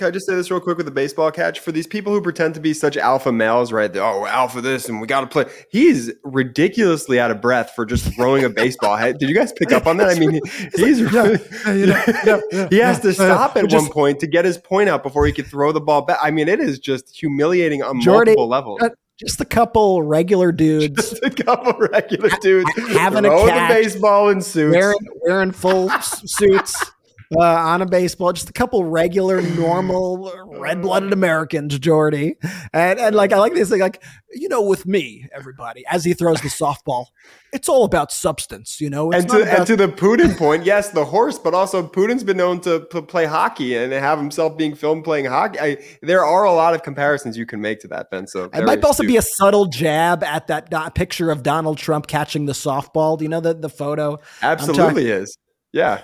Can I just say this real quick with the baseball catch? For these people who pretend to be such alpha males, right? Oh, alpha this and we got to play. He's ridiculously out of breath for just throwing a baseball. Did you guys pick up on that? I mean, he- he's he has to stop at Just- one point to get his point out before he could throw the ball back. I mean, it is just humiliating on Jordy, multiple levels. just a couple regular dudes Just a couple regular dudes having a catch, baseball in suits. wearing, wearing full suits uh, on a baseball. Just a couple regular, normal, red-blooded Americans, Jordy. And and like I like this thing, like you know, with me, everybody, as he throws the softball, it's all about substance. You know, it's and to, about and to the Putin point, yes, the horse, but also Putin's been known to, to play hockey and have himself being filmed playing hockey. I, there are a lot of comparisons you can make to that, Ben. So It might also be a subtle jab at that do- picture of Donald Trump catching the softball. Do you know the, the photo? Absolutely is. Yeah.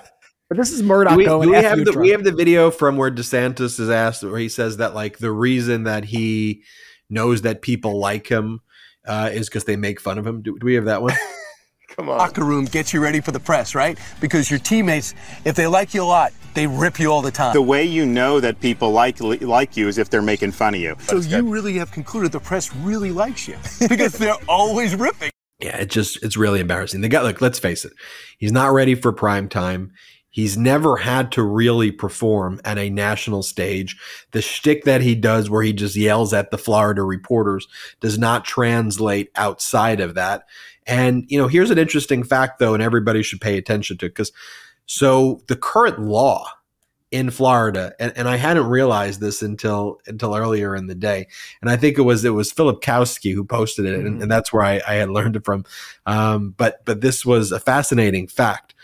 But this is Murdoch Do we, going. do we have the Trump." we have the video from where DeSantis is asked, where he says that like the reason that he knows that people like him uh, is because they make fun of him. Do, do we have that one? Come on. Locker room gets you ready for the press, right? Because your teammates, if they like you a lot, they rip you all the time. The way you know that people like like you is if they're making fun of you. so you really have concluded the press really likes you because they're always ripping. Yeah, it just it's really embarrassing. The guy, look, let's face it, he's not ready for prime time. He's never had to really perform at a national stage. The shtick that he does, where he just yells at the Florida reporters, does not translate outside of that. And you know, here's an interesting fact, though, and everybody should pay attention to because so the current law in Florida, and, and I hadn't realized this until until earlier in the day, and I think it was it was Philip Kowski who posted it, and, and that's where I, I had learned it from. Um, but but this was a fascinating fact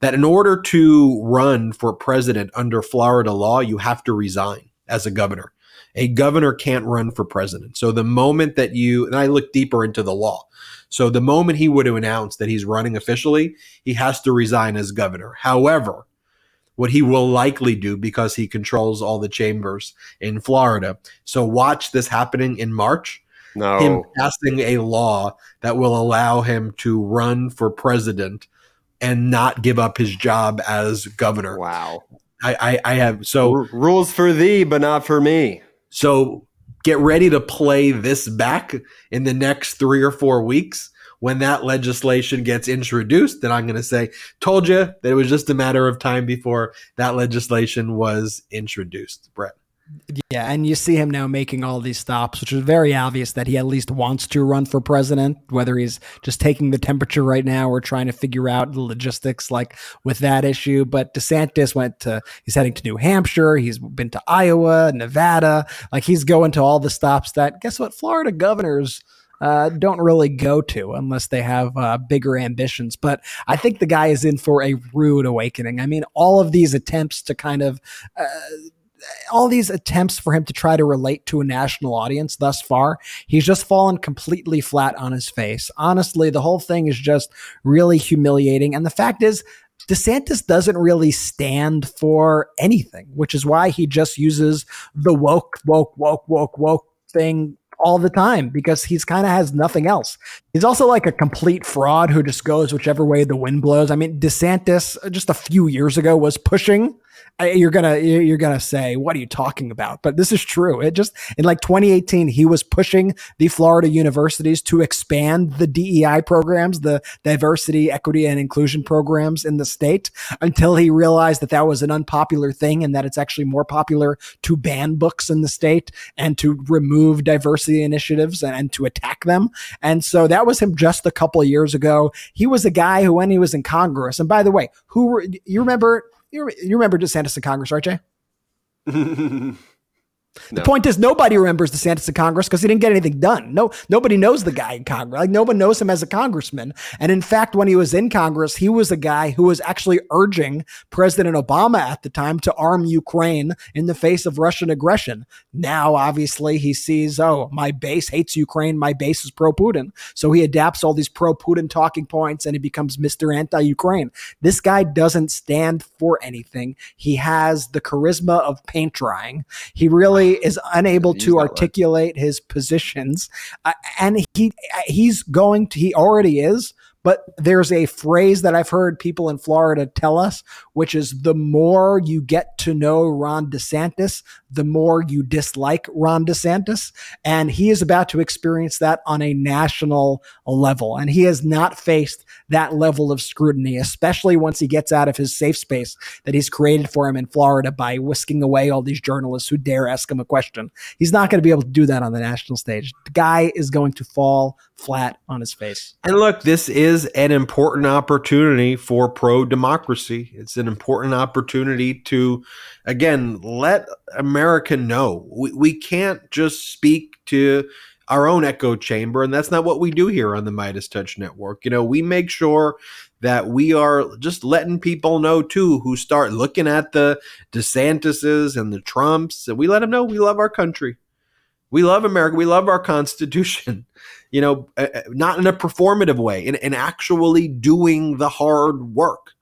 that in order to run for president under Florida law, you have to resign as a governor. A governor can't run for president. So the moment that you and I look deeper into the law. So the moment he would have announced that he's running officially, he has to resign as governor. However, what he will likely do because he controls all the chambers in Florida. So watch this happening in March. No. Him passing a law that will allow him to run for president and not give up his job as governor. Wow. I, I, I have so R- rules for thee, but not for me. so get ready to play this back in the next three or four weeks when that legislation gets introduced. Then I'm going to say, told you that it was just a matter of time before that legislation was introduced. Brett. Yeah, and you see him now making all these stops, which is very obvious that he at least wants to run for president, whether he's just taking the temperature right now or trying to figure out the logistics like with that issue. But DeSantis went to he's heading to New Hampshire, he's been to Iowa, Nevada, like he's going to all the stops that guess what Florida governors uh, don't really go to unless they have uh, bigger ambitions. But I think the guy is in for a rude awakening. I mean, all of these attempts to kind of uh, all these attempts for him to try to relate to a national audience thus far, he's just fallen completely flat on his face. Honestly, the whole thing is just really humiliating. And the fact is, DeSantis doesn't really stand for anything, which is why he just uses the woke, woke, woke, woke, woke thing all the time because he's kind of has nothing else. He's also like a complete fraud who just goes whichever way the wind blows. I mean, DeSantis just a few years ago was pushing you're gonna you're gonna say what are you talking about? But this is true. It just in like 2018 he was pushing the florida universities to expand the dei programs the diversity equity and inclusion programs in the state until he realized that that was an unpopular thing and that it's actually more popular to ban books in the state and to remove diversity initiatives and, and to attack them. And so that was him just a couple of years ago. He was a guy who when he was in congress and by the way who you remember you, you remember DeSantis in Congress, right, Jay? The point is, nobody remembers DeSantis in Congress because he didn't get anything done. No, nobody knows the guy in Congress. Like no one knows him as a congressman. And in fact, when he was in Congress, he was a guy who was actually urging President Obama at the time to arm Ukraine in the face of Russian aggression. Now, obviously, he sees, oh, my base hates Ukraine. My base is pro-Putin. So he adapts all these pro-Putin talking points and he becomes Mr. Anti-Ukraine. This guy doesn't stand for anything. He has the charisma of paint drying. He really is unable to articulate his positions, uh, and he he's going to he already is. But there's a phrase that I've heard people in Florida tell us, which is the more you get to know Ron DeSantis, the more you dislike Ron DeSantis. And he is about to experience that on a national level. And he has not faced that level of scrutiny, especially once he gets out of his safe space that he's created for him in Florida by whisking away all these journalists who dare ask him a question. He's not going to be able to do that on the national stage. The guy is going to fall flat on his face. And look, this is an important opportunity for pro democracy. It's an important opportunity to, again, let America know we, we can't just speak to our own echo chamber. And that's not what we do here on the MeidasTouch Network. You know, we make sure that we are just letting people know too who start looking at the DeSantises and the Trumps, and we let them know we love our country. We love America. We love our Constitution. You know, uh, uh, not in a performative way, in, in actually doing the hard work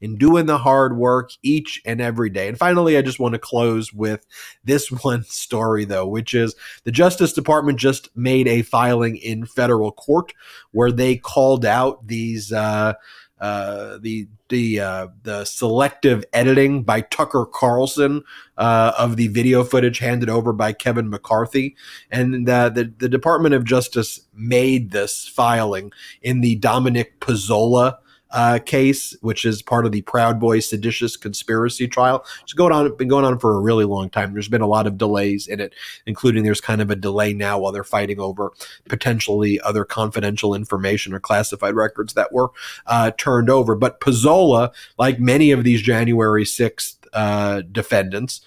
in doing the hard work each and every day. And finally, I just want to close with this one story, though, which is the Justice Department just made a filing in federal court where they called out these. Uh, uh, the the uh, the selective editing by Tucker Carlson uh, of the video footage handed over by Kevin McCarthy, and the the Department of Justice made this filing in the Dominic Pezzola uh, case, which is part of the Proud Boys seditious conspiracy trial. It's going on, been going on for a really long time. There's been a lot of delays in it, including there's kind of a delay now while they're fighting over potentially other confidential information or classified records that were uh, turned over. But Pezzola, like many of these January 6th uh, defendants,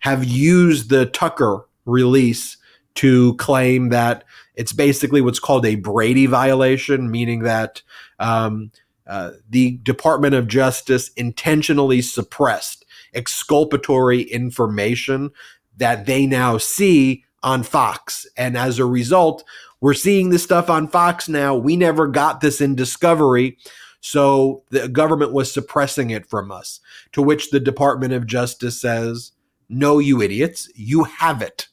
have used the Tucker release to claim that it's basically what's called a Brady violation, meaning that um, uh, the Department of Justice intentionally suppressed exculpatory information that they now see on Fox. And as a result, we're seeing this stuff on Fox now. We never got this in Discovery. So the government was suppressing it from us. To which the Department of Justice says, No, you idiots, you have it.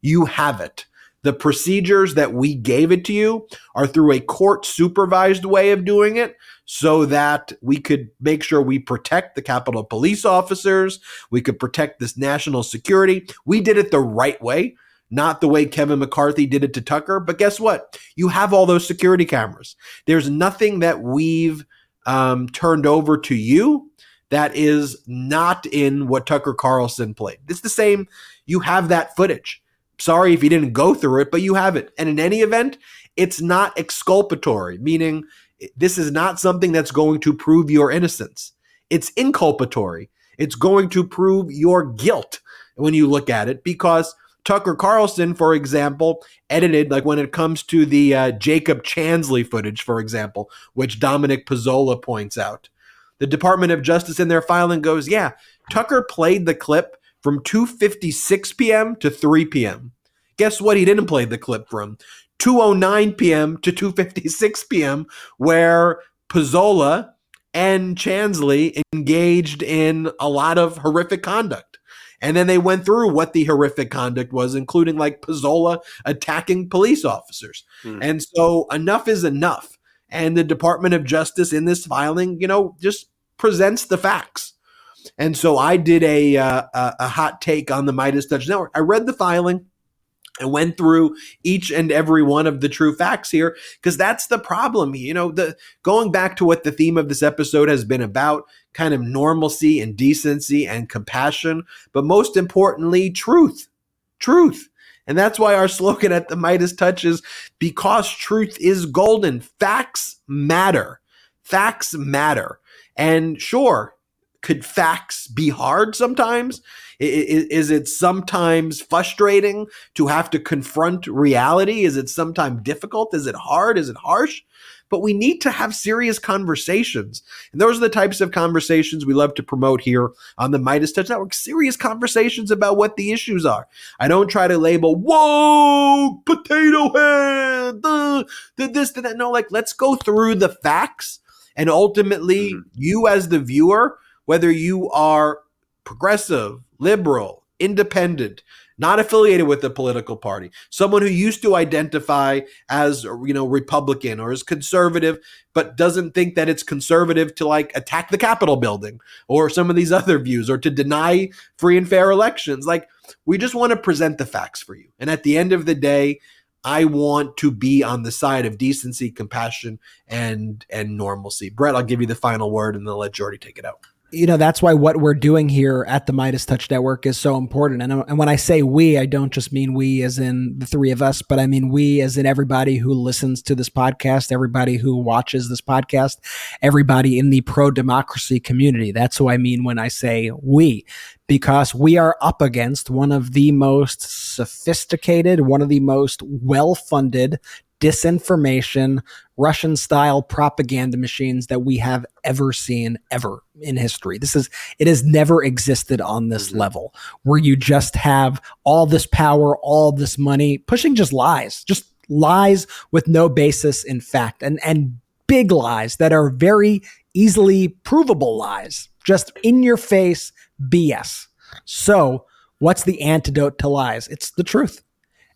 You have it. The procedures that we gave it to you are through a court supervised way of doing it so that we could make sure we protect the Capitol police officers. We could protect this national security. We did it the right way, not the way Kevin McCarthy did it to Tucker. But guess what? You have all those security cameras. There's nothing that we've um, turned over to you that is not in what Tucker Carlson played. It's the same. You have that footage. Sorry if you didn't go through it, but you have it. And in any event, it's not exculpatory, meaning this is not something that's going to prove your innocence. It's inculpatory. It's going to prove your guilt when you look at it because Tucker Carlson, for example, edited, like when it comes to the uh, Jacob Chansley footage, for example, which Dominic Pezzola points out. The Department of Justice in their filing goes, yeah, Tucker played the clip from 2.56 p.m. to 3 p.m. Guess what? He didn't play the clip from 2:09 p.m. to 2:56 p.m., where Pezzola and Chansley engaged in a lot of horrific conduct. And then they went through what the horrific conduct was, including like Pezzola attacking police officers. Mm. And so enough is enough. And the Department of Justice in this filing, you know, just presents the facts. And so I did a, uh, a hot take on the MeidasTouch Network. I read the filing. I went through each and every one of the true facts here because that's the problem. You know, the going back to what the theme of this episode has been about, kind of normalcy and decency and compassion, but most importantly, truth. Truth. And that's why our slogan at the MeidasTouch is because truth is golden. Facts matter. Facts matter. And sure, could facts be hard sometimes? Is it sometimes frustrating to have to confront reality? Is it sometimes difficult? Is it hard? Is it harsh? But we need to have serious conversations. And those are the types of conversations we love to promote here on the MeidasTouch Network. Serious conversations about what the issues are. I don't try to label, whoa, potato head, the, the this, the that. No, like, let's go through the facts. And ultimately, mm-hmm. you as the viewer, whether you are progressive, liberal, independent, not affiliated with a political party, someone who used to identify as you know Republican or as conservative, but doesn't think that it's conservative to like attack the Capitol building or some of these other views or to deny free and fair elections. Like we just want to present the facts for you. And at the end of the day, I want to be on the side of decency, compassion, and and normalcy. Brett, I'll give you the final word and then let Jordy take it out you know that's why what we're doing here at the MeidasTouch Network is so important. And, and when I say we, I don't just mean we as in the three of us, but I mean we as in everybody who listens to this podcast, everybody who watches this podcast, everybody in the pro democracy community. That's who I mean when I say we, because we are up against one of the most sophisticated, one of the most well funded disinformation, Russian style propaganda machines that we have ever seen ever in history. This is, it has never existed on this mm-hmm. level where you just have all this power, all this money pushing just lies, just lies with no basis in fact and, and big lies that are very easily provable lies, just in your face BS. So, what's the antidote to lies? It's the truth.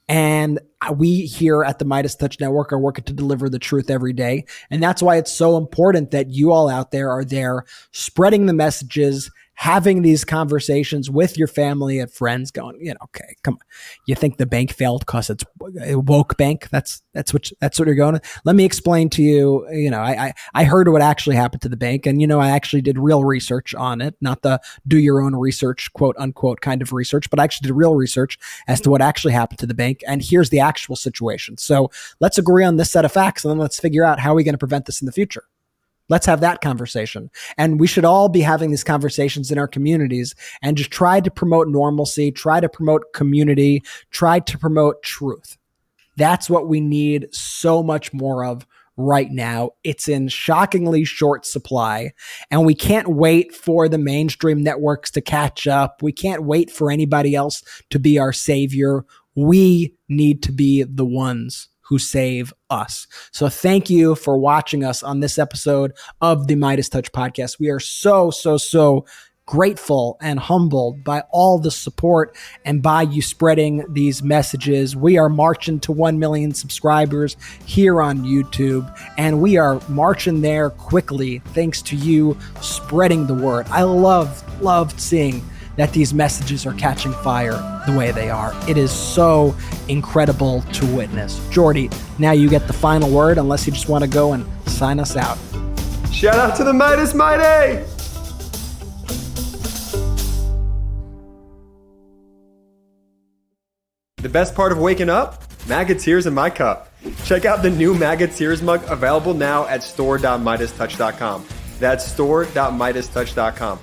And we here at the MeidasTouch Network are working to deliver the truth every day. And that's why it's so important that you all out there are there spreading the messages, having these conversations with your family and friends going, you know, okay, come on. You think the bank failed because it's a woke bank? That's that's what that's what you're going. to. Let me explain to you, you know, I, I I heard what actually happened to the bank and you know, I actually did real research on it, not the do your own research, quote unquote kind of research, but I actually did real research as to what actually happened to the bank. And here's the actual situation. So let's agree on this set of facts and then let's figure out how we're we going to prevent this in the future. Let's have that conversation. And we should all be having these conversations in our communities and just try to promote normalcy, try to promote community, try to promote truth. That's what we need so much more of right now. It's in shockingly short supply, and we can't wait for the mainstream networks to catch up. We can't wait for anybody else to be our savior. We need to be the ones who save us. So thank you for watching us on this episode of the MeidasTouch podcast. We are so, so, so grateful and humbled by all the support and by you spreading these messages. We are marching to 1 million subscribers here on YouTube, and we are marching there quickly thanks to you spreading the word. I love, loved seeing that these messages are catching fire the way they are. It is so incredible to witness. Jordy, now you get the final word unless you just want to go and sign us out. Shout out to the Meidas Mighty! The best part of waking up? MAGA tears in my cup. Check out the new MAGA tears mug available now at store.meidastouch.com. That's store.meidastouch.com.